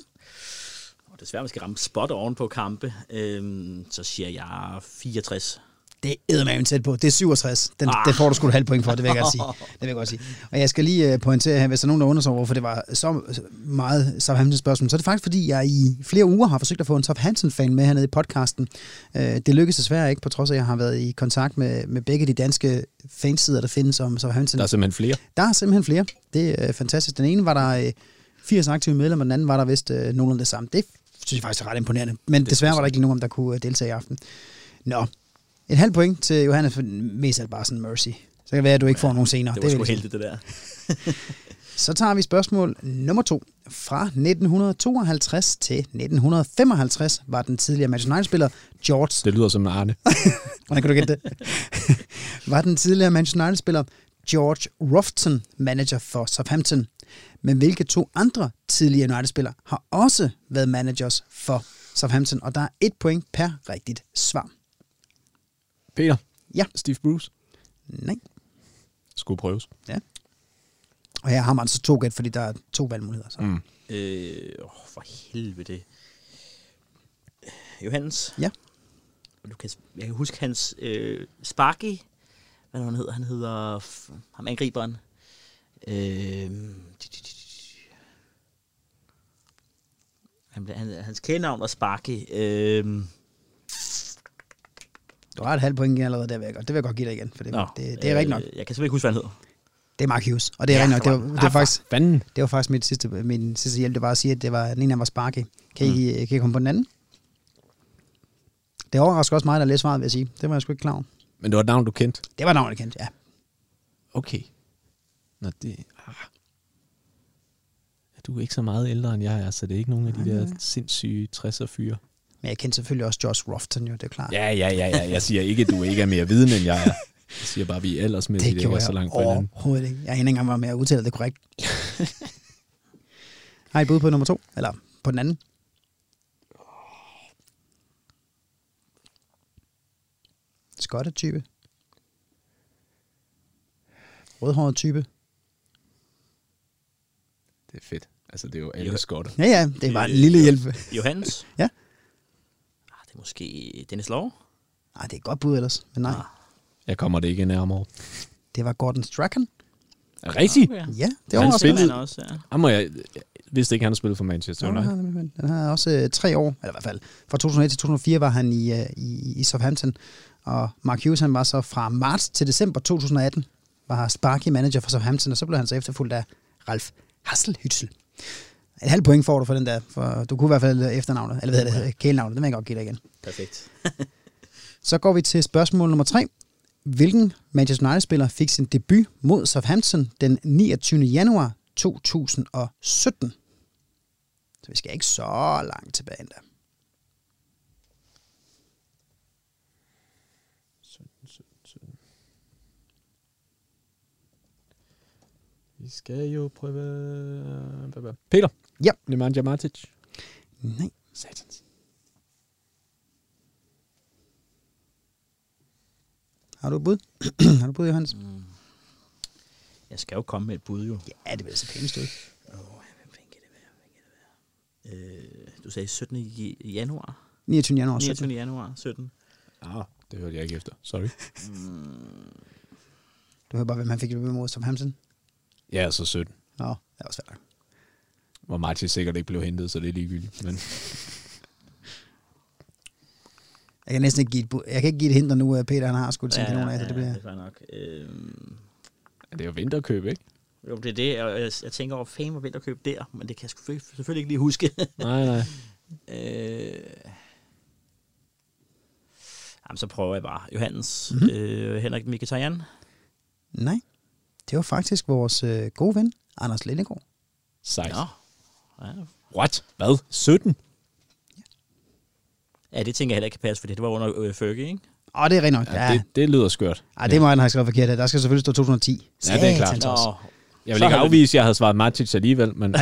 Og desværre, man skal ramme spot oven på kampe. Øhm, så siger jeg 64. Det er eddermame tæt på. Det er 67. Den, ah. Det får du sgu et halvt point for, det vil jeg godt sige. Det vil jeg godt sige. Og jeg skal lige uh, pointere her, hvis der er nogen, der undersøger, hvorfor det var så meget Southampton spørgsmål, så er det faktisk, fordi jeg i flere uger har forsøgt at få en Southampton-fan med hernede i podcasten. Uh, det lykkedes desværre ikke, på trods af, at jeg har været i kontakt med, med begge de danske fansider, der findes om Southampton. Der er simpelthen flere. Der er simpelthen flere. Det er øh, fantastisk. Den ene var der øh, 80 aktive medlemmer, den anden var der vist øh, nogenlunde det samme. Det synes jeg faktisk er ret imponerende. Men det desværre var der ikke nogen, der kunne øh, deltage i aften. Nå, et halvt point til Johannes, for mest er det bare sådan mercy. Så kan det være, at du ikke får nogen senere. Det var vil sgu heldigt, det der. Så tager vi spørgsmål nummer to. Fra 1952 til 1955 var den tidligere Manchester United-spiller George Det lyder som en Arne. Hvordan kan du gætte det? var den tidligere Manchester United-spiller George Rofton manager for Southampton. Men hvilke to andre tidligere United-spillere har også været managers for Southampton? Og der er et point per rigtigt svar. Peter. Ja. Steve Bruce. Nej. Skulle prøves. Ja. Og her har man så to gæt, fordi der er to valgmuligheder. Så. Mm. Øh, åh, for helvede. Johannes? Ja. Du kan, jeg kan huske hans øh, Sparky. Hvad han hedder? Han hedder... f- Ham angriberen. Øh, han, han, hans kælenavn var Sparky. Øh, Du har et halvt point igen allerede, der vil jeg godt. Det vil jeg godt give dig igen, for det, nå, det, det er rigtigt nok. Øh, jeg kan simpelthen ikke huske, hvad han hedder. Det er Mark Hughes, og det er Ja, rigtigt nok. Det var, det var, ah, faktisk, Fanden. det var faktisk mit sidste, min sidste hjælp, det var at sige, at det var, den ene af var Sparky. Kan I, Mm. kan I komme på den anden? Det overrasker også mig, der læste svaret, vil jeg sige. Det var jeg sgu ikke klar over. Men det var et navn, du kendte. Det var navnet kendt, ja. Okay. Nå, det... Ah. Du er ikke så meget ældre end jeg er, så det er ikke nogen af de der sindssyge 60'er fyre. Men jeg kendte selvfølgelig også Josh Rofton, jo, det er klart. Ja, ja, ja, ja. Jeg siger ikke, at du ikke er mere viden, end jeg er. Jeg siger bare, at vi er aldersmæssigt det gjorde er så jeg langt fra hinanden. overhovedet ikke. Jeg er ikke engang med at udtale det korrekt. Har I bud på nummer to? Eller på den anden? Skotte-type. Rødhåret type. Det er fedt. Altså, det er jo alle Jo. skotter. Ja, ja, det var en lille hjælp. Johannes? Ja. Måske Dennis Lov? Nej, det er et godt bud ellers, men nej. Ah. Jeg kommer det ikke nærmere. Det var Gordon Strachan. Rigtigt? Okay. Ja, det Han overrasker spillede-. Han også, ja. Han må jeg, jeg vidste ikke, han har spillet for Manchester United. han nemlig. Den har også øh, tre år, eller i hvert fald fra 2001 til 2004 var han i, øh, i, i Southampton. Og Mark Hughes han var så fra marts til december 2018, var Sparky manager for Southampton, og så blev han så efterfulgt af Ralf Hasselhützel. Et halvt point får du for den der, for du kunne i hvert fald efternavnet, eller hvad hedder det, kælenavnet, det vil jeg godt give dig igen. Perfekt. Så går vi til spørgsmål nummer 3. Hvilken Manchester United-spiller fik sin debut mod Southampton den 29. januar 2017? Så vi skal ikke så langt tilbage endda. Vi skal jo prøve... Peter. Ja. Nemanja Matic. Nej. Satans. Har du et bud? har du et bud, Johannes? Mm. Jeg skal jo komme med et bud, jo. Ja, det vil så pænt stå. Åh, hvem fanden kan det være? Hvem kan det være? Øh, du sagde 17. i- i januar? 29. januar 29. 17. januar 17. Ah, det hørte jeg ikke efter. Sorry. Du hører bare, hvem han fik debut mod Southampton. Ja, så 17. Nå, det var svært. nok. Hvor Matic sikkert ikke blev hentet, så det er ligegyldigt. Men Jeg kan næsten ikke give et. Jeg kan ikke give et hint, når nu Peter han har skudt sin kanon af, så det bliver... det er nok. Øhm, det er jo vinterkøb, ikke? jo, det er det. og Jeg, jeg tænker over fame og vinterkøb der, men det kan jeg sgu selvfølgelig- ikke lige huske. Nej, nej. øh, jamen, så prøver jeg bare. Johannes, Mhm. mm-hmm. øh, Henrik Mkhitaryan. Nej, det var faktisk vores øh, gode ven, Anders Lindegård. Sejt. Nå. Ja. What? Hvad? 17? ja, det tænker jeg heller ikke kan passe, for det var under øh, Fergie, ikke? Åh, det er rigtigt nok. Ja, Ja, det, det lyder skørt. Ej, det må han have skrevet forkert. Der skal selvfølgelig stå 2010. Ja, det er klart. Også. Jeg vil Så ikke afvise, at jeg havde svaret Matic alligevel, men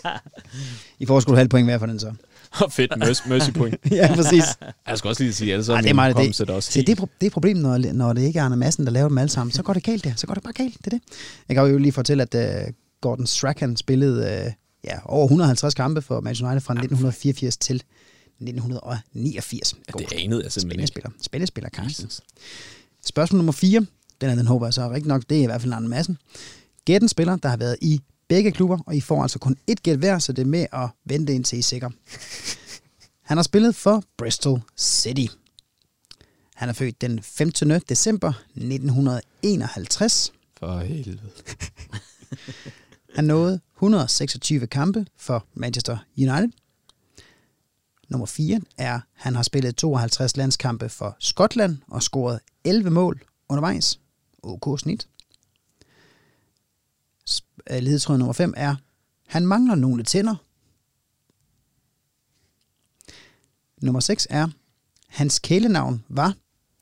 I får sgu et halvt point hver for den så. fedt mercy, mercy point. ja, præcis. Jeg skal også lige sige, ellers er det er meget det. da også Se, det, er, det er problemet, når, når det ikke er Arne Madsen, der laver dem alle sammen. Så går det galt der. Så går det bare galt. Det er det. Jeg kan jo lige fortælle, at uh, Gordon Strachan spillede uh, ja, over 150 kampe for Manchester United fra 1984 til 1989. Ja, det anede jeg simpelthen Spændende ikke. spiller. Spændende spiller, Carsten. Jesus. Spørgsmål nummer 4. Den er den håber jeg så rigtig nok. Det er i hvert fald Arne Madsen. Gæt en spiller, der har været i begge klubber, og I får altså kun et gæt hver, så det er med at vente indtil I er sikre. Han har spillet for Bristol City. Han er født den 15. december 1951. For helvede. Han nåede 126 kampe for Manchester United. Nummer 4 er, han har spillet 52 landskampe for Skotland og scoret 11 mål undervejs. OK snit. Ledetråd nummer 5 er, han mangler nogle tænder. Nummer 6 er, hans kælenavn var,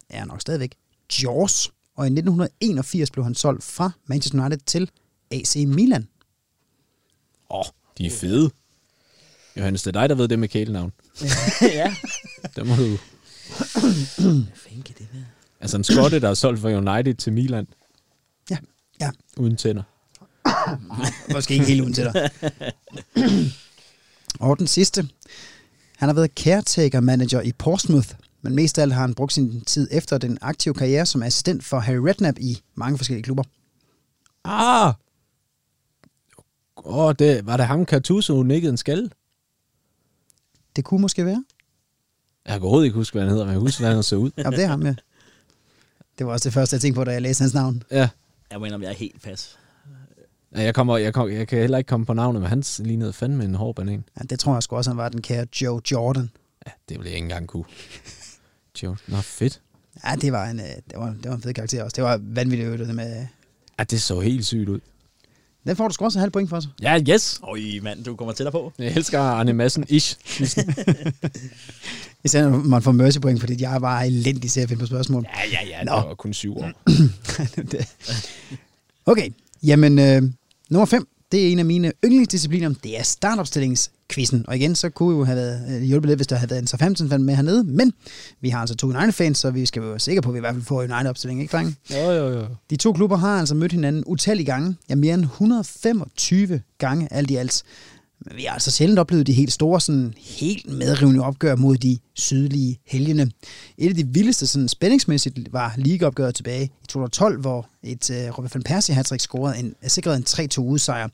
er nok stadigvæk, Jaws, og i 1981 blev han solgt fra Manchester United til AC Milan. Åh, oh, de er fede. Johannes, det er dig, der ved det med kælenavn. ja. Der må du... Hvad fanden kan det være? Altså en skotte, der er solgt fra United til Milan Ja, ja. uden tænder. Måske ikke helt uden til dig. og den sidste. Han har været caretaker manager i Portsmouth, men mest af alt har han brugt sin tid efter den aktive karriere som assistent for Harry Redknapp i mange forskellige klubber. Ah! Åh, oh, det, var det ham, Cartuso nikkede en skalle? Det kunne måske være. Jeg kan overhovedet ikke huske, hvad han hedder, men jeg husker, hvordan han så ud. Ja, det er ham, ja. Det var også det første, jeg tænkte på, da jeg læste hans navn. Ja. Jeg mener, jeg er helt fast. Ja, Jeg, kommer, jeg, kommer, jeg kan heller ikke komme på navnet, men han lignede fandme en hård banan. Ja, det tror jeg sgu også, han var den kære Joe Jordan. Ja, det ville jeg ikke engang kunne. Joe, nå fedt. Ja, det var en, øh, det var, det var en fed karakter også. Det var vanvittigt det med... Ja, det så helt sygt ud. Den får du sgu også en halv point for sig. Ja, yes. Øj, mand, du kommer tættere på. Jeg elsker Arne Madsen ish. Især når man får mercy point, fordi jeg var elendig til at finde på spørgsmål. Ja, ja, ja. Nå. Det var kun syv år. Okay, jamen øh, nummer 5, det er en af mine yndlingsdiscipliner. Det er startopstillingsquizzen. Og igen, så kunne vi jo have været, øh, hjulpet lidt, hvis der havde været en Southampton-fan med hernede. Men vi har altså to United-fans, så vi skal være sikre på, at vi i hvert fald får en United-opstilling, ikke drenge? Jo, jo, jo. De to klubber har altså mødt hinanden utallige gange. Ja, mere end 125 gange alt i alt. Men vi har altså sjældent oplevet de helt store, sådan helt medrivende opgør mod de sydlige helgene. Et af de vildeste sådan spændingsmæssigt var ligaopgøret tilbage i 2012, hvor et uh, Robert van Persie hattrick scorede en, sikrede en 3-2 udsejr,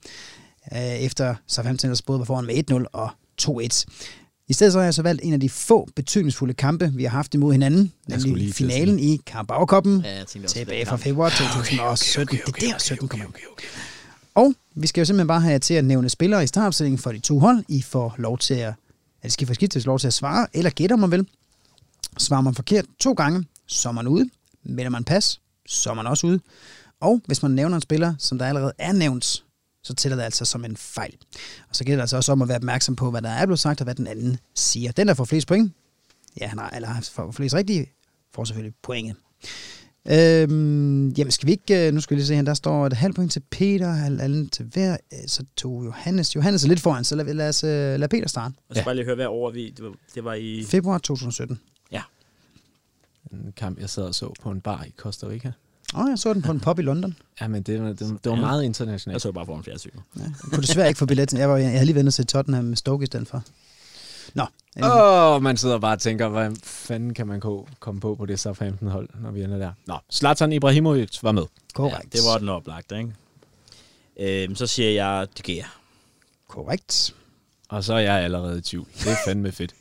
uh, efter Southampton ellers både var foran med 1-0 og 2-1. I stedet så har jeg så valgt en af de få betydningsfulde kampe, vi har haft imod hinanden, nemlig finalen i Carabao Cup'en Ja, tilbage fra februar 2017. Det er der, 17 kommer. Og vi skal jo simpelthen bare have jer til at nævne spillere i startopstillingen for de to hold. I får lov til at, at skal få skiftet lov til at svare, eller gætter man vel. Svarer man forkert to gange, så er man ude. Melder man pas, så er man også ude. Og hvis man nævner en spiller, som der allerede er nævnt, så tæller det altså som en fejl. Og så gælder det altså også om at være opmærksom på, hvad der er blevet sagt, og hvad den anden siger. Den, der får flest point, ja, han har, eller har får flest rigtige, får selvfølgelig pointet. Øhm, jamen skal vi ikke, øh, nu skal vi lige se her, der står et halvt point til Peter, halvt andet til hver, øh, så tog Johannes, Johannes er lidt foran, så lad, lad os øh, lad Peter starte. Og så Ja. bare lige høre, hvad år vi... Det var, det var i... Februar 2017. En kamp, jeg sad og så på en bar i Costa Rica. Åh, oh, jeg så den på en pub i London. Ja, men det, var- det, det var Ja. meget Jeg internationalt. så bare foran fjernsyn. Ja, jeg kunne desværre ikke få billetten. Jeg, var, jeg havde lige vendt til Tottenham med Stoke i stedet for. Nå, Åh, oh, man sidder bare og tænker, hvad fanden kan man ko- komme på på det Southampton-hold, når vi ender der. Nå, Zlatan Ibrahimovic var med. korrekt. Ja, det var den oplagte, ikke? Øhm, så siger jeg De Gea. Korrekt. Og så er jeg allerede i tvivl. Det er fandme fedt.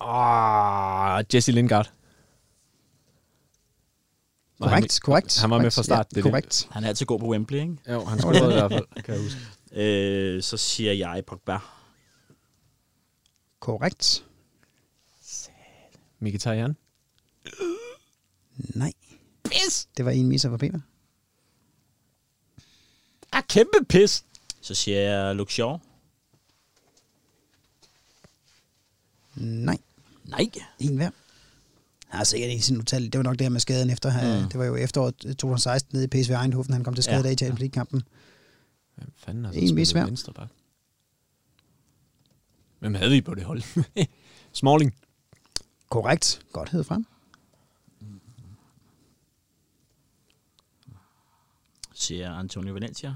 Åh, oh, Jesse Lingard. Korrekt, korrekt. Han var med korrekt. fra start. Ja, det det. korrekt. Han er altid god på Wembley, ikke? Jo, han scorede i hvert fald, kan jeg huske. Øh, så siger jeg Pogba. Korrekt. Mkhitaryan. Nej. Pis! Det var en misser for Peter. Ah, kæmpe pis! Så siger jeg Luke Shaw. Nej. Nej. En hver. Har sikkert ikke sin utal. Det var nok det her med skaden efter. Mm. Det var jo efteråret 2016 nede i PSV Eindhoven. Han kom til skade Ja. i Champions League-kampen. Hvem fanden har så En spillet venstre bak? Hvem havde vi på det hold? Smalling. Korrekt. Godt hed frem. Siger Antonio Valencia.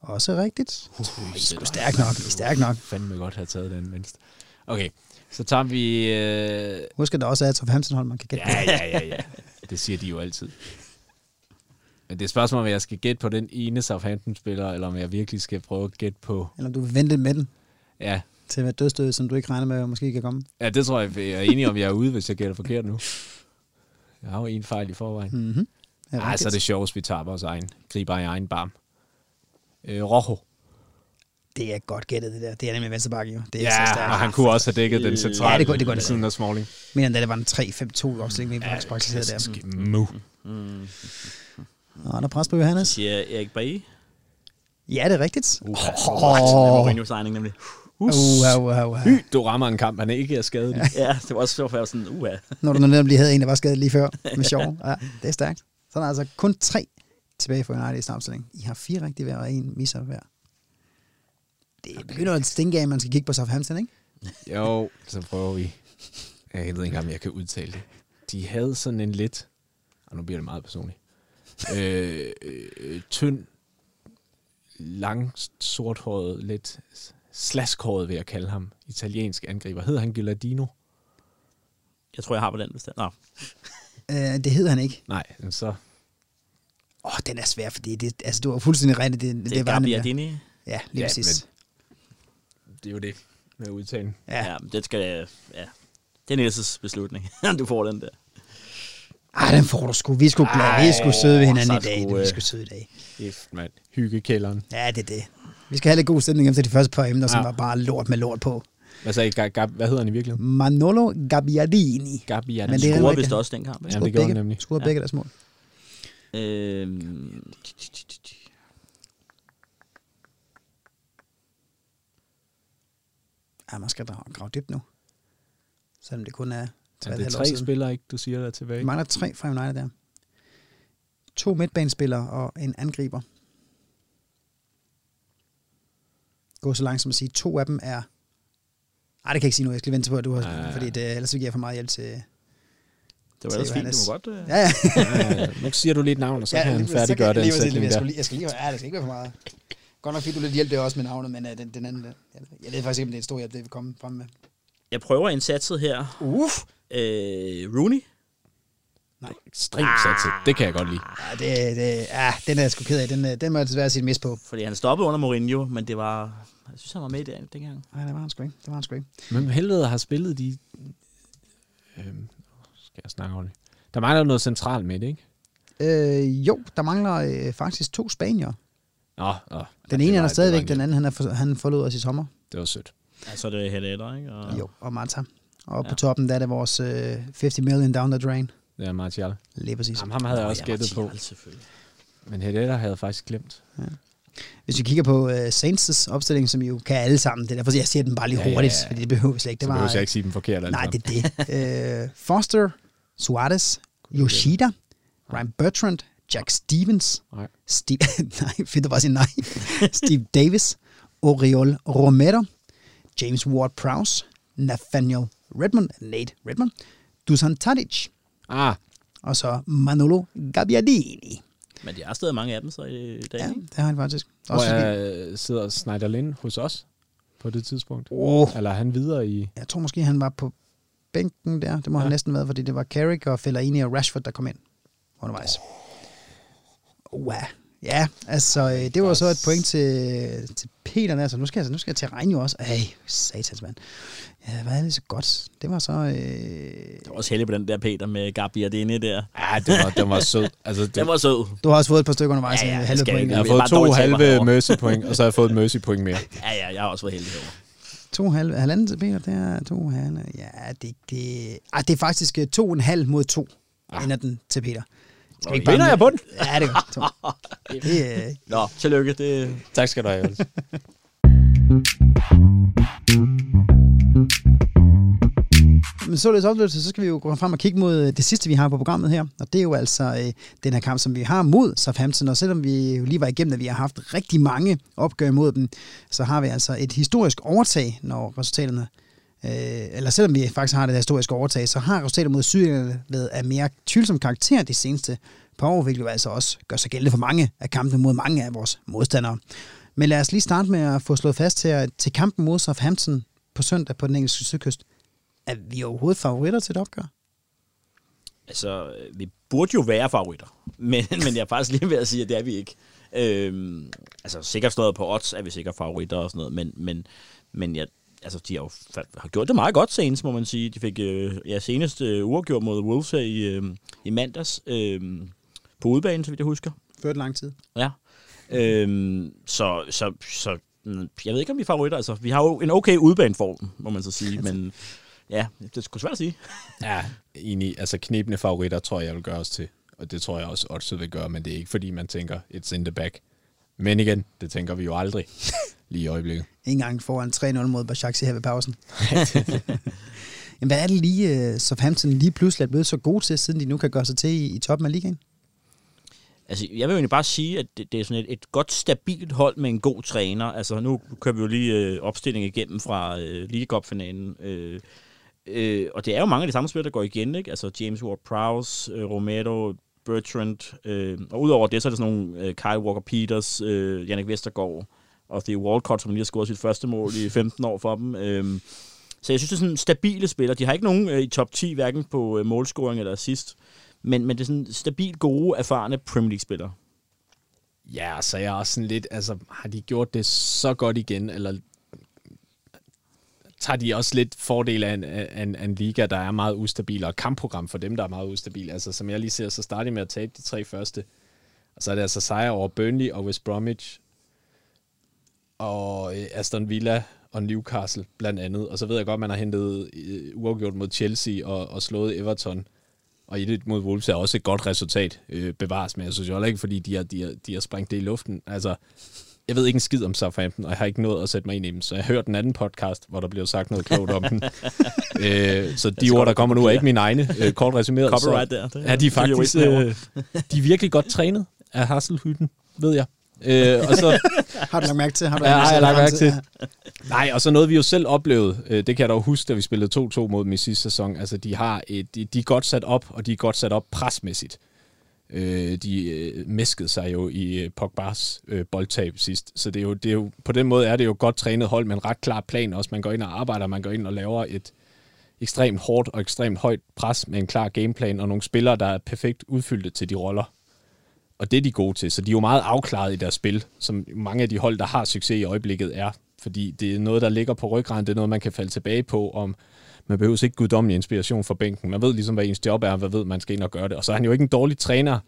Også rigtigt. Uh, I er stærk nok. I er stærk nok. fandme godt have taget den venstre. Okay, så tager vi... Øh... Husk, at der også er et Southampton-hold, man kan gætte Ja, på. ja, ja, ja. Det siger de jo altid. Men det er et spørgsmål, om jeg skal gætte på den ene Southampton-spiller, eller om jeg virkelig skal prøve at gætte på... Eller om du vil vente med den Ja, til at være dødstød, som du ikke regner med, at måske kan komme. ja det tror jeg, jeg er enig om, jeg er ude, hvis jeg gætter forkert nu. Jeg har jo en fejl i forvejen. Mm-hmm. Ja, Ej, så er det sjovt, vi tager vores egen, griber i egen barm. Øh, Rojo. det er godt gættet, det der. Det er nemlig venstrebakke, jo. Det er så Ja, stærkt. og han kunne også have dækket den centrale Ja, det kunne- det kunne ved det. siden af Smalling. Men det var en 3-5-2 opstilling, vi faktisk praktiserede der. Mu. Og der er pres på Så Johannes. siger jeg Erik Bailly. Ja, det er rigtigt. Uh, oh. Mourinho-signing nemlig. Uha, uha, uha. Hy, du rammer en kamp, han ikke er skadet. Ja. Ja, det var også sjovt, for jeg var sådan, uha. Når du netop lige havde en, der var skadet lige før. Med sjov. Ja, det er stærkt. Så er der altså kun tre tilbage for United i startopstillingen. I har fire rigtige hver, og en misser hver. Det begynder at stinke af, at man skal kigge på Southampton, ikke? Jo, så prøver vi. Jeg ved ikke engang, om jeg kan udtale det. De havde sådan en lidt, og nu bliver det meget personligt, øh, øh, tynd lang, sorthåret, lidt slaskhåret, vil jeg kalde ham, italiensk angriber. Hedder han Gilardino? Jeg tror, jeg har på den bestemt. Nå, Øh, det hedder han ikke. Nej, men så... Åh, oh, den er svær, fordi det, altså, du var fuldstændig rigtigt. Det, det, det er var. Ardini. Ja, lige Ja, præcis. Det er jo det med udtalen. Ja. Ja, det skal... Ja. Det er Niels' beslutning. du får den der. Ej, den får du sgu. Vi skulle glade. Vi er sgu søde ved hinanden i dag. Vi er øh, sgu søde i dag. Kæft, mand. Hyggekælderen. Ja, det er det. Vi skal have lidt god stemning efter de første par emner, som Ja. var bare lort med lort på. Hvad, sagde, Gab, Gab, hvad hedder han i virkeligheden? Manolo Gabbiadini. Gabi Men det er Scorer ikke- vist også den kamp. Ja, det gjorde han nemlig. Skruer begge deres mål. Øhm, Ja, man skal grave dybt nu. Selvom det kun er Er tre, det tre spillere, ikke, du siger der er tilbage? Vi mangler tre fra United der. To midtbanespillere og en angriber. Gå så langt som at sige, to af dem er... Ej, det kan jeg ikke sige nu. Jeg skal lige vente på, at du har... Ja, ja, ja. Fordi det, ellers giver jeg for meget hjælp til... det var ellers fint, du må godt... Øh. Ja, ja. Ja, nu siger du lige et navn, og så ja, kan han færdiggøre jeg den sætning jeg skal der. lige, jeg skal lige, ja, det skal ikke være for meget. Godt nok fik du lidt hjælp der også med navnet, men uh, den, den anden, der, jeg, ved faktisk ikke, om det er en stor hjælp, det vi kommer frem med. Jeg prøver indsatset her. Uff! Øh, Rooney. Ekstremt satset. Det kan jeg godt lide. Ja, det, det, ja, den er jeg sgu ked af. Den, øh, den må jeg desværre sige et mis på. Fordi han stoppede under Mourinho, men det var... Jeg synes, han var med i det dengang. Nej, det var han sgu ikke. Det var han sgu ikke. Men helvede har spillet de... Øhm, skal jeg snakke ordentligt? Der mangler noget centralt midt, ikke? Øh, jo, der mangler øh, faktisk to spanier. Nå, nå. Den det ene er der det stadigvæk, den en- anden han, er for, han forlod os i sommer. Det var sødt. Ja, så er det Heller, ikke? Og, Jo, og Marta. Og på Ja. toppen, der er det vores øh, 50 million down the drain. Det er Martial. Lige præcis. Jamen, ham havde jeg også ja, gættet på. Martial, selvfølgelig. Men Hedder havde jeg faktisk glemt. Hvis vi kigger på øh, Saints' opstilling, som jo kan alle sammen, det er derfor, jeg siger den bare lige Ja, ja, hurtigt, ja. fordi det behøver slet ikke. Det Så var, jeg ikke sige dem forkert. alle nej, sammen. det er det. øh, Foster, Suarez, Yoshida, Ryan Bertrand, Jack Stevens, Nej. Steve, nej, fedt at bare sige nej, Steve Davis, Oriol Romero, James Ward-Prowse, Nathaniel Redmond, Nate Redmond, Dusan Tadic, Ah, og så Manolo Gabbiadini. Men de har stadig mange af dem så i dag, Ja, det har han faktisk. hvor Også, er, sidder Snyder Lind hos os på det tidspunkt? oh, Eller er han videre i... jeg tror måske, han var på bænken der. Det må ja. Han næsten være, fordi det var Carrick og Fellaini og Rashford, der kom ind undervejs. Wow. Ja, altså, øh, det var så et point til, til Peter der, så nu skal jeg, nu skal jeg til regne jo også. Ej, satans mand. Ja, hvad er det så godt? Det var så... Øh, Jeg var også heldig på den der Peter med Gabi og Dene der. Ja, den var, den var sød. Altså, det, Den var sød. du har også fået et par stykker undervejs. Ja, ja, det halve point. jeg jeg har fået bare to halve mercy point, og så har jeg fået et mercy point mere. Ja, ja, jeg har også været heldig herovre. To halve, halvanden til Peter, det er to halve. Ja, det, det, ej, det er faktisk øh, to og en halv mod to, ah. ender den til Peter. Vi ikke Vinder jeg på den? Ja, det er godt. Det, øh, Nå, tillykke. Det, Tak skal du have, Jonas. Men således oplevelse, så skal vi jo gå frem og kigge mod øh, det sidste, vi har på programmet her. Og det er jo altså øh, den her kamp, som vi har mod Southampton. Og selvom vi jo lige var igennem, at vi har haft rigtig mange opgør imod dem, så har vi altså et historisk overtag, når resultaterne... Øh, eller selvom vi faktisk har det historiske overtag, så har resultatet mod Sydjylland været af mere tvivlsom karakter de seneste par år, hvilket jo altså også gør sig gældende for mange af kampene mod mange af vores modstandere. Men lad os lige starte med at få slået fast her, til kampen mod Southampton på søndag på den engelske sydkyst, er vi overhovedet favoritter til et opgør? altså, øh, vi burde jo være favoritter. Men, men jeg er faktisk lige ved at sige, at det er vi ikke. Øhm, altså, sikkert stået på odds er vi sikkert favoritter og sådan noget, men, men, men jeg, altså, de har jo har gjort det meget godt senest, må man sige. De fik øh, ja, senest øh, uafgjort mod Wolves her i, øh, i mandags øh, på udbanen, så vidt jeg husker. Ført lang tid. Ja. Øhm, så, så, så jeg ved ikke, om vi er favoritter. Altså, vi har jo en okay udbaneform, må man så sige, men ja, det er sgu svært at sige. Ja, enig. Altså, knebende favoritter tror jeg, jeg vil gøre os til. Og det tror jeg også, Oddset vil gøre, men det er ikke, fordi man tænker, it's in the back. Men igen, det tænker vi jo aldrig lige i øjeblikket. En gang foran 3-0 mod Basaksehir her ved pausen. Jamen, hvad er det lige, uh, Southampton lige pludselig er blevet så god til, siden de nu kan gøre sig til i, i toppen af ligaen? Altså, jeg vil jo egentlig bare sige, at det, det er sådan et, et godt, stabilt hold med en god træner. Altså, nu kører vi jo lige øh, opstilling igennem fra øh, Liga Cup-finalen. Øh, øh, og det er jo mange af de samme spillere, der går igen, ikke? Altså, James Ward-Prowse, øh, Romero, Bertrand. Øh, og udover det, så er det sådan nogle øh, Kyle Walker-Peters, øh, Jannik Vestergaard og Theo Walcott, som lige har scoret sit første mål i 15 år for dem. Øh, så jeg synes, det er sådan stabile spillere. De har ikke nogen øh, i top 10, hverken på øh, målscoring eller assist. Men, men det er sådan stabilt gode, erfarne Premier League-spillere. Ja, så jeg er også sådan lidt, altså har de gjort det så godt igen, eller tager de også lidt fordel af en, af, en, af en liga, der er meget ustabil, og et kampprogram for dem, der er meget ustabil. Altså som jeg lige ser, så starter de med at tabe de tre første, og så er det altså sejr over Burnley og West Bromwich, og øh, Aston Villa og Newcastle blandt andet. Og så ved jeg godt, at man har hentet øh, uafgjort mod Chelsea og, og slået Everton. Og i det mod Wolves er også et godt resultat øh, bevares, men jeg synes jo heller ikke, fordi de har, de, har, de har sprængt det i luften. Altså, jeg ved ikke en skid om Southampton, og jeg har ikke nået at sætte mig ind i dem, så jeg har hørt den anden podcast, hvor der blev sagt noget klogt om den. øh, så de ord, der kommer nu, er ikke mine egne, øh, kort resumeret. Copyright der. Det er de faktisk, øh, de er virkelig godt trænet af Hasselhytten, ved jeg. Øh, og så, har du lagt mærke til? Har du ja, har jeg lagt mærke til. Nej, og så noget, vi jo selv oplevede, øh, det kan jeg dog huske, da vi spillede 2-2 mod dem i sidste sæson. Altså, de, har et, de, de er godt sat op, og de er godt sat op presmæssigt. Øh, de øh, mæskede sig jo i øh, Pogba's øh, boldtab sidst. Så det er, jo, det er jo, på den måde er det jo godt trænet hold med en ret klar plan også. Man går ind og arbejder, man går ind og laver et ekstremt hårdt og ekstremt højt pres med en klar gameplan og nogle spillere, der er perfekt udfyldte til de roller. Og det er de gode til. Så de er jo meget afklaret i deres spil, som mange af de hold, der har succes i øjeblikket, er. Fordi det er noget, der ligger på ryggraden. Det er noget, man kan falde tilbage på, om man behøver ikke guddommelig inspiration fra bænken. Man ved ligesom, hvad ens job er, hvad ved, man skal ind og gøre det. Og så er han jo ikke en dårlig træner,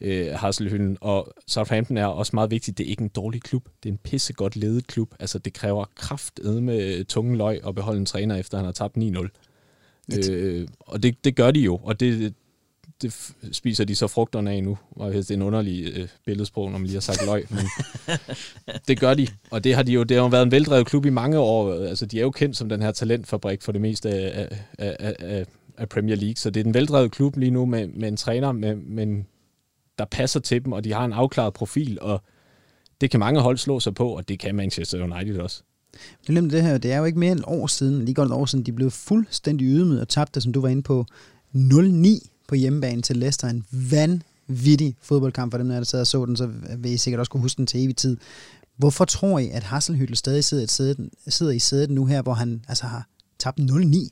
øh, Hasselhylden. Og Southampton er også meget vigtigt. Det er ikke en dårlig klub. Det er en pissegodt ledet klub. Altså, det kræver kraft med tunge løg at beholde en træner, efter han har tabt 9-0. Øh, og det, det gør de jo, og det, det spiser de så frugterne af nu. Og det er en underlig øh, billedsprog, når man lige har sagt løg, men det gør de. Og det har de jo, det har jo været en veldrevet klub i mange år. Altså, de er jo kendt som den her talentfabrik for det meste af, af, af, af Premier League. Så det er en veldrevet klub lige nu med, med en træner, med, men der passer til dem, og de har en afklaret profil, og det kan mange hold slå sig på, og det kan Manchester United også. Men det her, det er jo ikke mere end et år siden, lige godt et år siden, de blev fuldstændig ydmyget og tabte, som du var inde på, 0-9 på hjemmebane til Leicester. En vanvittig fodboldkamp for dem, der sad og så den, så vil I sikkert også kunne huske den til evig tid. Hvorfor tror I, at Hasselhyttel stadig sidder, sidder, sidder i sædet nu her, hvor han altså har tabt 0-9?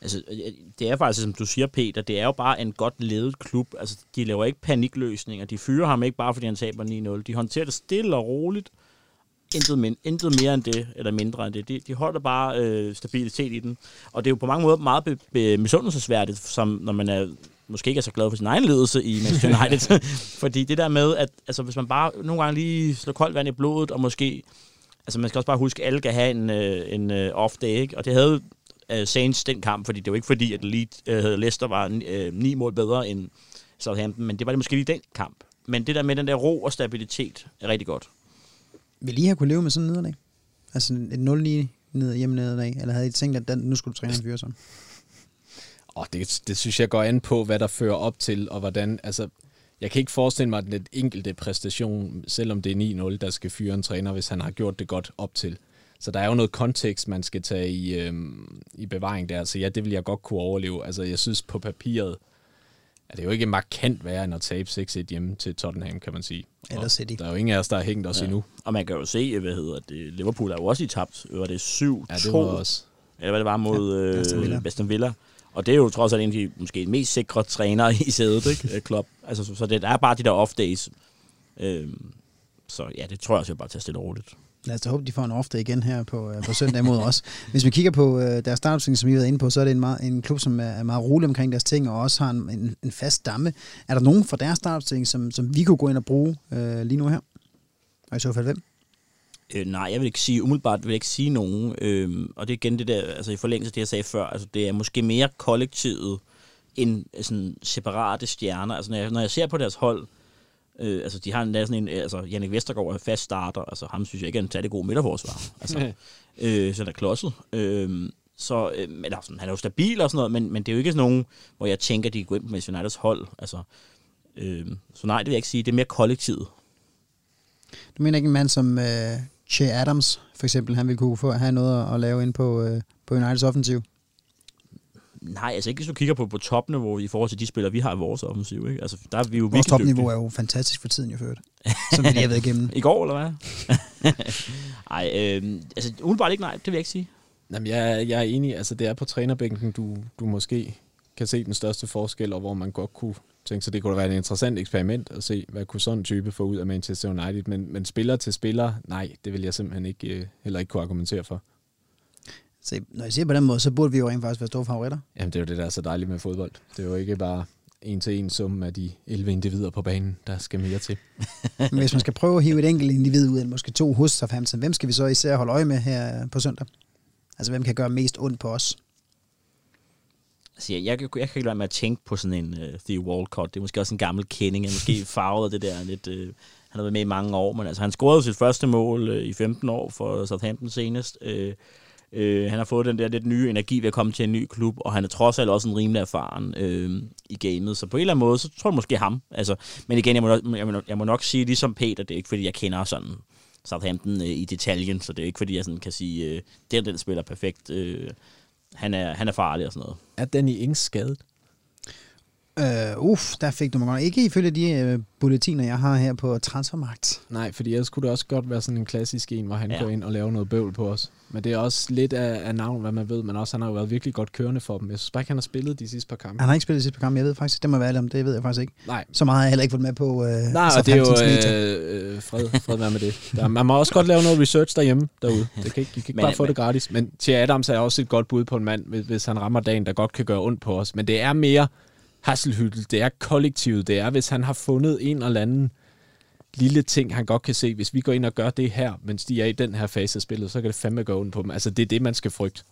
Altså, øh, øh, det er faktisk, som du siger, Peter, det er jo bare en godt ledet klub. Altså, de laver ikke panikløsninger. De fyrer ham ikke bare, fordi han taber 9-0. De håndterer det stille og roligt. Intet, men, intet mere end det, eller mindre end det. De, de holder bare øh, stabilitet i den. Og det er jo på mange måder meget be, be, misundelsesværdigt, som når man er måske ikke er så glad for sin egen ledelse i Manchester United. Fordi det der med, at altså, hvis man bare nogle gange lige slår koldt vand i blodet, og måske... Altså man skal også bare huske, at alle kan have en, øh, en øh, off-day, ikke? Og det havde øh, Saints den kamp, fordi det var ikke fordi, at Leeds, øh, Leicester var øh, ni mål bedre end Southampton, men det var det måske lige den kamp. Men det der med den der ro og stabilitet er rigtig godt vil lige have kunne leve med sådan en nederlag? Altså et 0-9 ned hjemme nederlag? Eller havde I tænkt, at den, nu skulle du træne en fyre sådan? Oh, det, det synes jeg går an på, hvad der fører op til, og hvordan, altså, jeg kan ikke forestille mig, at den enkelte præstation, selvom det er 9-0, der skal fyre en træner, hvis han har gjort det godt op til. Så der er jo noget kontekst, man skal tage i, øhm, i bevaring der. Så ja, det vil jeg godt kunne overleve. Altså, jeg synes på papiret, er det jo ikke markant værre end at tabe 6-1 hjemme til Tottenham, kan man sige. Eller City. Der er jo ingen af os, der har hængt os ja. endnu. Og man kan jo se, hvad hedder det, Liverpool er jo også i tabt. Var det 7-2? Ja, det var også. Eller hvad det var mod ja, Aston, Villa. Aston Villa. Og det er jo trods alt en af de måske mest sikre trænere i sædet, ikke? Klopp. Altså, så, så det er bare de der off-days. Øhm, så ja, det tror jeg også, jeg bare tager stille roligt. Lad os da håbe, de får en ofte igen her på, øh, på søndag mod os. Hvis vi kigger på øh, deres startopstilling, som vi har været inde på, så er det en, meget, en klub, som er, er meget rolig omkring deres ting, og også har en, en, en fast stamme. Er der nogen fra deres startopstilling, som, som vi kunne gå ind og bruge øh, lige nu her? Og i så fald hvem? Øh, nej, jeg vil ikke sige, umiddelbart vil jeg ikke sige nogen. Øh, og det er igen det der, altså i forlængelse af det, jeg sagde før, altså det er måske mere kollektivet end sådan separate stjerner. Altså når jeg, når jeg ser på deres hold, Øh, altså, de har en, sådan en, altså, Jannik Vestergaard er fast starter, altså ham synes jeg ikke er en særlig god midterforsvar. Altså, øh, så der er klodset. Øh, så, øh, men, altså, han er jo stabil og sådan noget, men, men det er jo ikke sådan nogen, hvor jeg tænker, de går ind på Manchester Uniteds hold. Altså, øh, så nej, det vil jeg ikke sige. Det er mere kollektivet. Du mener ikke en mand som øh, Che Adams, for eksempel, han ville kunne få, have noget at lave ind på, øh, på Uniteds offensiv? Nej, altså ikke hvis du kigger på, på topniveau i forhold til de spillere, vi har i vores offensiv. Ikke? Altså, der er vi jo Vores topniveau dygtige. er jo fantastisk for tiden, jeg ført. Som vi lige har været igennem. I går, eller hvad? Ej, øh, altså umiddelbart ikke nej, det vil jeg ikke sige. Jamen, jeg, jeg er enig. Altså, det er på trænerbænken, du, du måske kan se den største forskel, og hvor man godt kunne tænke sig, det kunne da være et interessant eksperiment at se, hvad kunne sådan en type få ud af Manchester United. Men, men spiller til spiller, nej, det vil jeg simpelthen ikke, øh, heller ikke kunne argumentere for. Så når jeg siger på den måde, så burde vi jo rent faktisk være store favoritter. Jamen, det er jo det, der er så dejligt med fodbold. Det er jo ikke bare en til en sum af de 11 individer på banen, der skal mere til. Men hvis man skal prøve at hive et enkelt individ ud af måske to hos Southampton, hvem skal vi så især holde øje med her på søndag? Altså, hvem kan gøre mest ondt på os? Altså, jeg, jeg, kan- jeg kan ikke lade med at tænke på sådan en uh, Theo Walcott. Det er måske også en gammel kending. Han måske farvet af det der lidt... Uh, han har været med i mange år, men altså, han scorede sit første mål uh, i 15 år for Southampton senest. Uh, uh, han har fået den der lidt nye energi ved at komme til en ny klub, og han er trods alt også en rimelig erfaren uh, i gamet. Så på en eller anden måde, så tror jeg måske ham. Altså, men igen, jeg må, nok- jeg, må, nok- jeg må nok sige, ligesom Peter, det er ikke fordi, jeg kender sådan Southampton uh, i detaljen, så det er ikke fordi, jeg sådan kan sige, uh, det er den spiller perfekt. Uh, han, er, han er farlig og sådan noget. Er Danny Ings skadet? Uh, uff, der fik du mig godt. Ikke ifølge de uh, bulletiner, jeg har her på Transfermarkt. Nej, fordi ellers kunne det også godt være sådan en klassisk en, hvor han ja. går ind og laver noget bøvl på os. Men det er også lidt af, af navn, hvad man ved, men også han har jo været virkelig godt kørende for dem. Jeg synes bare ikke, han har spillet de sidste par kampe. Han har ikke spillet sidste par kampe, jeg ved faktisk, det må være om, det ved jeg faktisk ikke. Nej, Så meget har jeg heller ikke fået med på uh, Nej, og det er jo øh, øh, fred, fred være med det. Der, man må også godt lave noget research derhjemme derude. Det kan ikke, I kan ikke Men- bare få men- det gratis. Men Thierry Adams er også et godt bud på en mand, hvis, hvis han rammer dagen, der godt kan gøre ondt på os. Men det er mere Hasselhyttel, det er kollektivet, det er, hvis han har fundet en eller anden lille ting, han godt kan se. Hvis vi går ind og gør det her, mens de er i den her fase af spillet, så kan det fandme gøre ondt på dem. Altså, det er det, man skal frygte.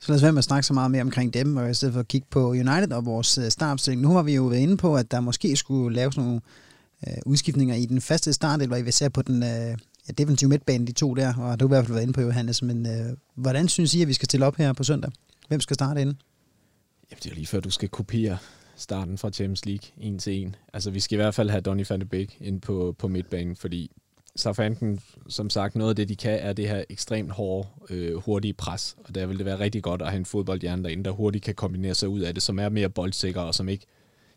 Så lad os være med at snakke så meget mere omkring dem, og i stedet for at kigge på United og vores øh, startopstilling. Nu har vi jo været inde på, at der måske skulle laves nogle øh, udskiftninger i den faste start, eller vi ser på den øh, ja, defensive midtbane, de to der, og du har i hvert fald været inde på, Johannes. Men øh, hvordan synes I, at vi skal stille op her på søndag? Hvem skal starte inde? Jamen, det er lige før, du skal kopiere starten fra Champions League en til en. Altså, vi skal i hvert fald have Donny van de Beek ind på, på midtbanen, fordi Southampton, som sagt, noget af det, de kan, er det her ekstremt hårde, øh, hurtige pres. Og der vil det være rigtig godt at have en fodboldhjerne derinde, der hurtigt kan kombinere sig ud af det, som er mere boldsikker, og som ikke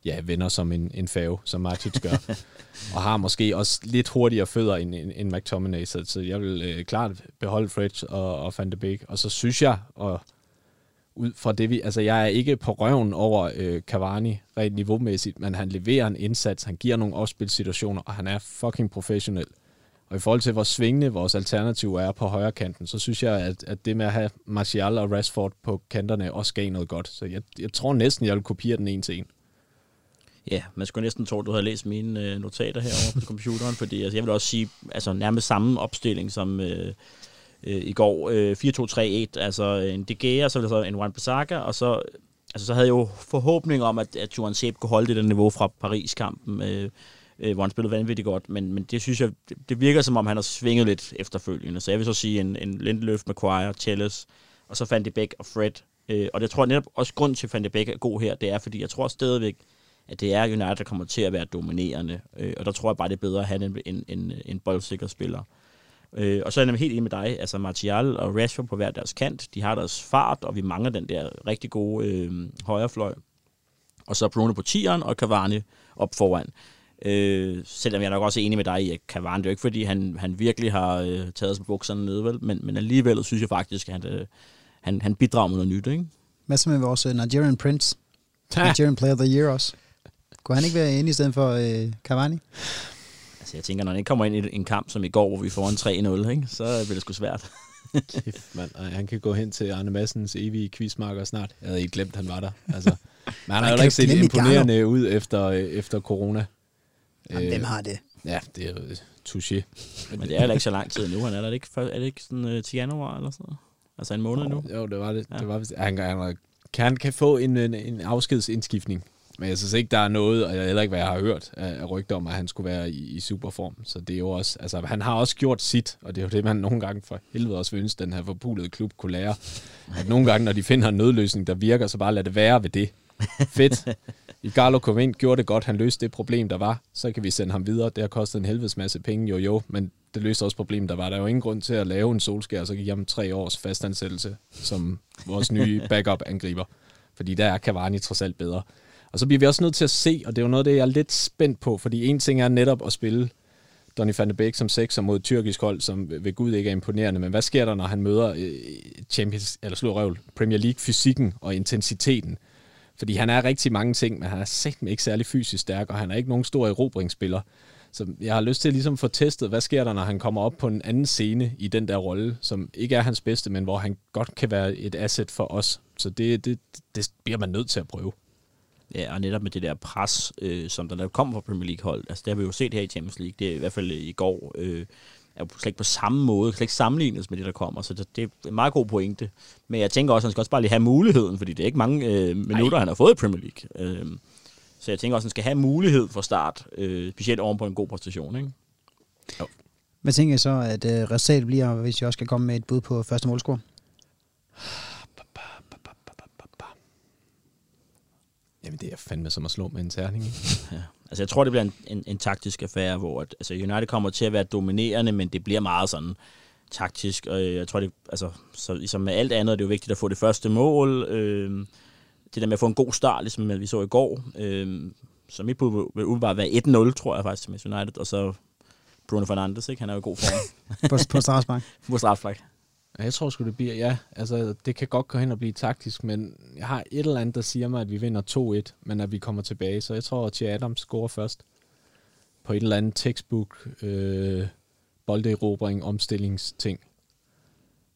ja, vender som en, en fave, som Martins gør. og har måske også lidt hurtigere fødder end, end, end McTominay, så, så jeg vil øh, klart beholde Fred og, og Van de Beek. Og så synes jeg, og ud fra det, vi... Altså, jeg er ikke på røven over øh, Cavani rent niveaumæssigt, men han leverer en indsats, han giver nogle opspilsituationer, og han er fucking professionel. Og i forhold til, hvor svingende vores alternativ er på højre kanten, så synes jeg, at, at det med at have Martial og Rashford på kanterne også gav noget godt. Så jeg, jeg tror næsten, jeg vil kopiere den en til en. Ja, man skulle næsten tro, at du havde læst mine øh, notater herovre på computeren, fordi altså, jeg vil også sige, altså nærmest samme opstilling som øh, øh, i går. Øh, 4-2-3-1, altså øh, en De Gea, så, så en Wan Bissaka, og så, altså, så havde jeg jo forhåbning om, at, at Johan Sepp kunne holde det der niveau fra Paris-kampen, øh, øh, hvor han spillede vanvittigt godt, men, men det synes jeg, det, det virker som om, han har svinget lidt efterfølgende. Så jeg vil så sige en, en Lindeløf, Maguire, Telles, og så Van de Beek og Fred. Øh, og det tror jeg netop også grund til, at Van de Beek er god her, det er, fordi jeg tror stadigvæk, at det er United, der kommer til at være dominerende. Øh, og der tror jeg bare, det er bedre at have en, en, en, en boldsikker spiller. Øh, og så er jeg helt enig med dig. Altså Martial og Rashford på hver deres kant. De har deres fart, og vi mangler den der rigtig gode øh, højrefløj. Og så Bruno på tieren og Cavani op foran. Øh, selvom jeg er nok også enig med dig i, at Cavani, det er jo ikke fordi, han, han virkelig har øh, taget sig på bukserne ned, vel? Men, men alligevel synes jeg faktisk, at han, øh, han, han bidrager med noget nyt, ikke? Hvad så med vores uh, Nigerian Prince? Nigerian Player of the Year også. Kunne han ikke være inde i stedet for uh, Cavani? Altså jeg tænker, når han ikke kommer ind i en kamp som i går, hvor vi får en 3-0, ikke? så bliver det sgu svært. Kæft, mand. Ej, han kan gå hen til Arne Massens evige quizmarker snart. Jeg havde ikke glemt, han var der. Altså, men han har jo ikke set imponerende ud efter, øh, efter corona. Jamen, Øh, hvem har det? Ja, det er jo touché. Men det er heller ikke så lang tid nu. Han er der ikke, er det ikke sådan, uh, til januar eller sådan noget? Altså en måned nu? Jo, det var det. Ja. det var, vist- han, han, kan, han kan få en, en, en afskedsindskiftning. Men jeg synes ikke, der er noget, og jeg heller ikke, hvad jeg har hørt af, rygter om, at han skulle være i, i superform. Så det er jo også, altså han har også gjort sit, og det er jo det, man nogle gange for helvede også vil ønske, den her forpulede klub kunne lære. At nogle gange, når de finder en nødløsning, der virker, så bare lad det være ved det. Fedt. Igalo kom ind, gjorde det godt, han løste det problem, der var. Så kan vi sende ham videre. Det har kostet en helvedes masse penge, jo jo, men det løste også problemet, der var. Der er jo ingen grund til at lave en solskær, og så give ham tre års fastansættelse som vores nye backup-angriber. fordi der er Cavani trods alt bedre. Og så bliver vi også nødt til at se, og det er jo noget det, jeg er lidt spændt på, fordi en ting er netop at spille Donny van de Beek som sekser mod et tyrkisk hold, som ved Gud ikke er imponerende, men hvad sker der, når han møder øh, Champions, eller slår røvel, Premier League fysikken og intensiteten? Fordi han er rigtig mange ting, men han er sagt ikke særlig fysisk stærk, og han er ikke nogen stor erobringsspiller. Så jeg har lyst til ligesom at ligesom få testet, hvad sker der, når han kommer op på en anden scene i den der rolle, som ikke er hans bedste, men hvor han godt kan være et asset for os. Så det, det, det bliver man nødt til at prøve. Ja, og netop med det der pres, øh, som der, der kommer fra Premier League-hold. Altså, det har vi jo set her i Champions League. Det er i hvert fald i går. Øh, er jo slet ikke på samme måde, slet ikke sammenlignes med det, der kommer. Så det, det er en meget god pointe. Men jeg tænker også, at han skal også bare lige have muligheden, fordi det er ikke mange øh, minutter, Ej. han har fået i Premier League. Øh, så jeg tænker også, at han skal have mulighed for start, øh, specielt oven på en god præstation. Ikke? Jo. Hvad tænker jeg så, at øh, resultatet bliver, hvis jeg også skal komme med et bud på første målscore? Jamen, det er fandme som at slå med en terning. ja. Altså, jeg tror, det bliver en, en, en taktisk affære, hvor at, altså, United kommer til at være dominerende, men det bliver meget sådan taktisk, og jeg tror, det, altså, så, ligesom med alt andet, er det jo vigtigt at få det første mål. Øh, det der med at få en god start, ligesom vi så i går, øh, så mit bud vil umiddelbart være 1-0, tror jeg faktisk, til Manchester United, og så Bruno Fernandes, ikke? Han er jo i god form. på, på strafspark? på strafspark. Jeg tror sgu, det bliver, ja. Altså, det kan godt gå hen og blive taktisk, men jeg har et eller andet, der siger mig, at vi vinder 2-1, men at vi kommer tilbage. Så jeg tror, at Thierry Adams scorer først på et eller andet textbook, øh, bolderobring, omstillingsting,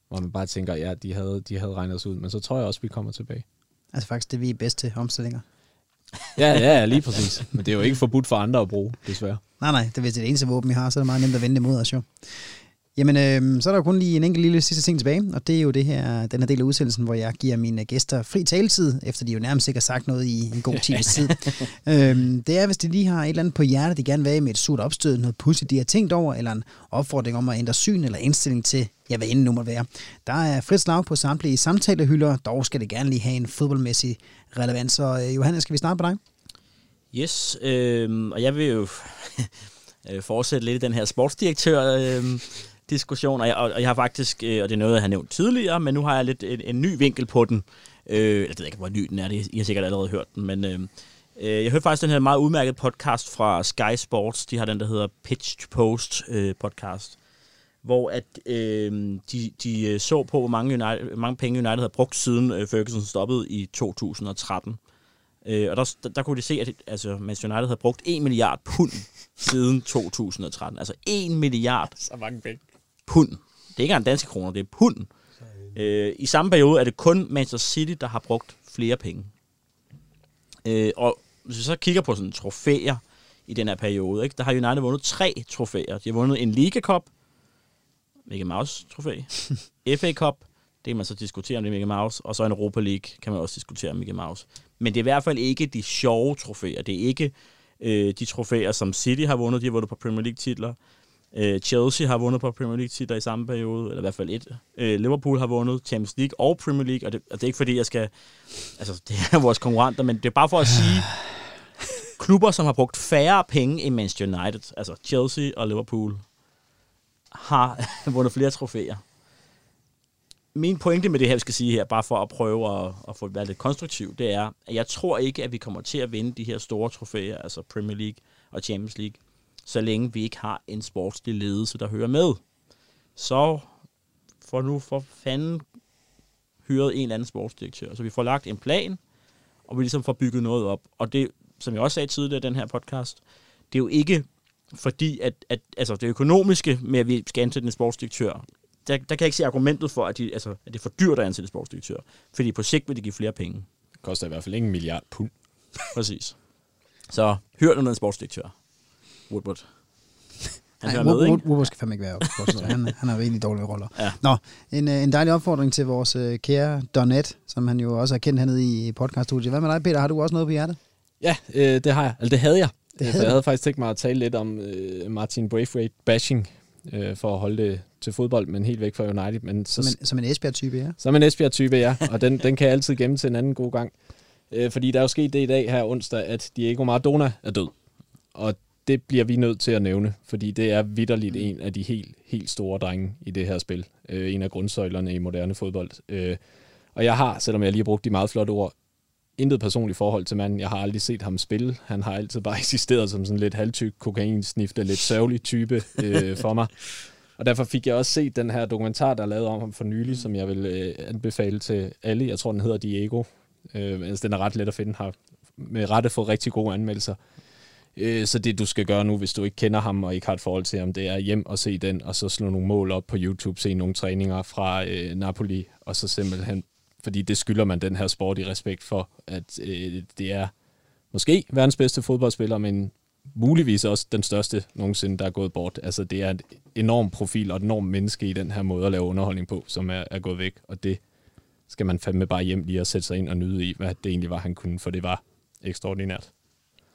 hvor man bare tænker, ja, de havde, de havde regnet os ud, men så tror jeg også, vi kommer tilbage. Altså faktisk det, vi er bedst til omstillinger. ja, ja, lige præcis. Men det er jo ikke forbudt for andre at bruge, desværre. Nej, nej, det er det eneste våben, vi har, så er det meget nemt at vende imod os jo. Jamen, øh, så er der jo kun lige en enkelt lille sidste ting tilbage, og det er jo det her, den her del af udsendelsen, hvor jeg giver mine gæster fri taletid, efter de jo nærmest ikke har sagt noget i en god times tid. øhm, det er, hvis de lige har et eller andet på hjertet, de gerne vil have med et surt opstød, noget pudsigt, de har tænkt over, eller en opfordring om at ændre syn eller indstilling til, ja, hvad end nu må være. Der er frit slag på samtlige samtalehylder, dog skal det gerne lige have en fodboldmæssig relevans. Så øh, Johannes, skal vi starte på dig? Yes, øh, og jeg vil jo fortsætte lidt i den her sportsdirektør... Øh, diskussion, og jeg, og jeg har faktisk, øh, og det er noget, jeg har nævnt tidligere, men nu har jeg lidt en, en ny vinkel på den. Øh, jeg ved ikke, hvor ny den er, det, I har sikkert allerede hørt den, men øh, øh, jeg hørte faktisk den her meget udmærket podcast fra Sky Sports, de har den, der hedder Pitch to Post øh, podcast, hvor at øh, de, de øh, så på, hvor mange, United, mange penge United havde brugt siden øh, Ferguson stoppede i 2013. Øh, og der, der, der kunne de se, at altså, Manchester United havde brugt 1 milliard pund siden 2013. Altså 1 milliard Så mange penge pund. Det er ikke engang danske kroner, det er pund. Øh, I samme periode er det kun Manchester City, der har brugt flere penge. Øh, og hvis vi så kigger på sådan trofæer i den her periode, ikke, der har United vundet tre trofæer. De har vundet en Liga Cup, Mickey Mouse trofæ, FA Cup, det kan man så diskutere om det er Mickey Mouse, og så en Europa League kan man også diskutere om Mickey Mouse. Men det er i hvert fald ikke de sjove trofæer. Det er ikke øh, de trofæer, som City har vundet. De har vundet på Premier League titler. Øh, Chelsea har vundet på Premier League titler i samme periode, eller i hvert fald et. Øh, Liverpool har vundet Champions League og Premier League, og det, og det er ikke fordi, jeg skal... Altså, det er vores konkurrenter, men det er bare for at sige, klubber, som har brugt færre penge end Manchester United, altså Chelsea og Liverpool, har vundet flere trofæer. Min pointe med det her, vi skal sige her, bare for at prøve at, at få være lidt konstruktiv, det er, at jeg tror ikke, at vi kommer til at vinde de her store trofæer, altså Premier League og Champions League, så længe vi ikke har en sportslig ledelse, der hører med. Så får nu for fanden hyret en eller anden sportsdirektør. Så vi får lagt en plan, og vi ligesom får bygget noget op. Og det, som jeg også sagde tidligere i den her podcast, det er jo ikke fordi, at, at altså det økonomiske med, at vi skal ansætte en sportsdirektør, der, der kan jeg ikke se argumentet for, at, de, altså, at det er for dyrt at ansætte en sportsdirektør. Fordi på sigt vil det give flere penge. Det koster i hvert fald ikke en milliard pund. Præcis. Så hør nu en sportsdirektør. Woodward. Han Nej, med, ikke? Woodward skal fandme ikke være opsportsdirektør. han, han har rigtig dårlige roller. Ja. Nå, en, øh, en dejlig opfordring til vores uh, kære Donnet, som han jo også har kendt hernede i podcaststudiet. Hvad med dig, Peter? Har du også noget på hjertet? Ja, øh, det har jeg. Altså, det havde jeg. Det havde jeg havde faktisk tænkt mig at tale lidt om øh, Martin Braithwaite bashing øh, for at holde det til fodbold, men helt væk fra United. Men så, som, en, som en Esbjerg-type, ja. Som en Esbjerg-type, ja. Og den, den kan jeg altid gemme til en anden god gang. Øh, fordi der er jo sket det i dag her onsdag, at Diego Maradona er død. Og det bliver vi nødt til at nævne, fordi det er vidderligt en af de helt, helt store drenge i det her spil. Øh, en af grundsøjlerne i moderne fodbold. Øh, og jeg har, selvom jeg lige har brugt de meget flotte ord, intet personligt forhold til manden. Jeg har aldrig set ham spille. Han har altid bare eksisteret som sådan lidt halvtyk, kokainsnifte, lidt sørgelig type øh, for mig. Og derfor fik jeg også set den her dokumentar, der er lavet om ham for nylig, som jeg vil øh, anbefale til alle. Jeg tror, den hedder Diego. Øh, altså, den er ret let at finde, har med rette fået rigtig gode anmeldelser. Øh, så det, du skal gøre nu, hvis du ikke kender ham og ikke har et forhold til ham, det er hjem og se den, og så slå nogle mål op på YouTube, se nogle træninger fra øh, Napoli, og så simpelthen, fordi det skylder man den her sport i respekt for, at øh, det er måske verdens bedste fodboldspiller, men muligvis også den største nogensinde, der er gået bort. Altså, det er et enormt profil og et enormt menneske i den her måde at lave underholdning på, som er, er gået væk, og det skal man fandme bare hjem lige og sætte sig ind og nyde i, hvad det egentlig var, han kunne, for det var ekstraordinært.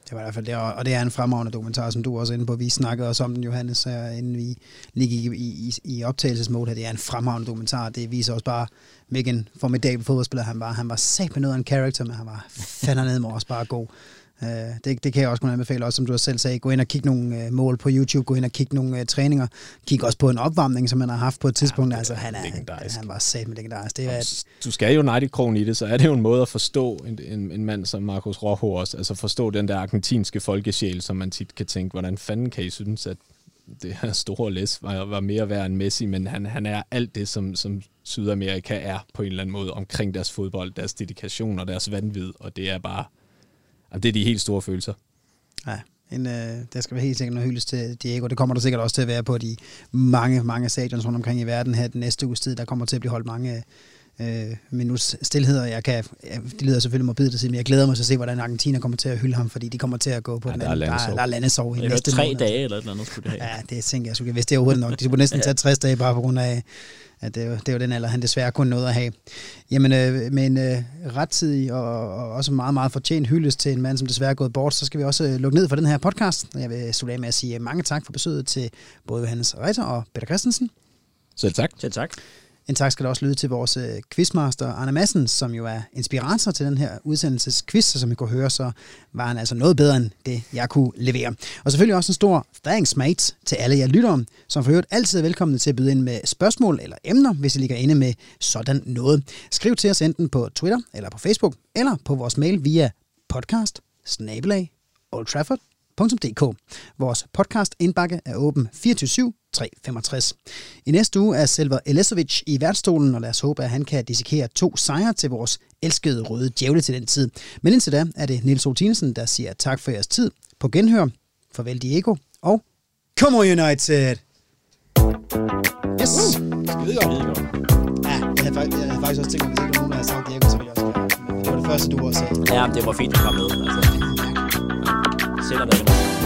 Det var i hvert fald det, og det er en fremragende dokumentar, som du også er inde på. Vi snakkede også om den, Johannes, inden vi lige gik i, i, i optagelsesmode. Det er en fremragende dokumentar. Det viser også bare, hvilken formidabel fodboldspiller han var. Han var sat med noget af en character, men han var fandme med også bare god. Uh, det, det kan jeg også kunne anbefale, også som du selv sagde, gå ind og kigge nogle uh, mål på YouTube, gå ind og kigge nogle uh, træninger, kig også på en opvarmning, som han har haft på et tidspunkt. Ja, altså, han, er, han, han var sat med legendarisk. Det er, du skal jo United-krogen i det, så er det jo en måde at forstå en, en, en mand som Marcos Rojo også, altså forstå den der argentinske folkesjæl, som man tit kan tænke, hvordan fanden kan I synes, at det her store læs var, var mere værd end Messi, men han, han er alt det, som, som Sydamerika er på en eller anden måde omkring deres fodbold, deres dedikation og deres vanvid, og det er bare Jamen, det er de helt store følelser. Ja, en, øh, der skal være helt sikkert noget hyldes til Diego. Det kommer der sikkert også til at være på de mange, mange stadions rundt omkring i verden her den næste uges tid. Der kommer til at blive holdt mange øh, minuts stillhed, og jeg kan, det lyder selvfølgelig morbidt at sige, men jeg glæder mig til at se, hvordan Argentina kommer til at hylde ham, fordi de kommer til at gå på ja, den anden. Der er landesov i næste tre måned. dage eller et eller andet skulle det have. Ja, det tænker jeg, så hvis det er overhovedet nok. De skulle næsten tage 60 dage bare på grund af, at det, er jo, det er jo den alder, han desværre kun nåede at have. Jamen, øh, med en øh, rettidig og, og også meget, meget fortjent hyldest til en mand, som desværre er gået bort, så skal vi også øh, lukke ned for den her podcast. Jeg vil slutte af med at sige mange tak for besøget til både Johannes Reiter og Peter Christensen. Selv tak. Selv tak. En tak skal der også lyde til vores øh, quizmaster, Arne Madsen, som jo er inspirator til den her udsendelsesquiz, så og som I kunne høre, så var han altså noget bedre end det, jeg kunne levere. Og selvfølgelig også en stor thanks, mate, til alle jer lyttere, som for øvrigt altid er velkomne til at byde ind med spørgsmål eller emner, hvis I ligger inde med sådan noget. Skriv til os enten på Twitter eller på Facebook, eller på vores mail via podcast snabelag Www.dk. Vores podcast indbakke er åben 24 365. I næste uge er Selver Elesovic i værtsstolen, og lad os håbe, at han kan dissekere to sejre til vores elskede røde djævle til den tid. Men indtil da er det Nils Oltinsen, der siger tak for jeres tid. På genhør. Farvel Diego. Og Come on United! Yes! Skide godt. Ja, jeg havde, faktisk, jeg havde faktisk også tænkt, at hvis ikke nogen havde sagt Diego, så ville jeg også gøre det. Det var det første, du også sagde. Ja, det var fint at komme med. Altså. Gracias,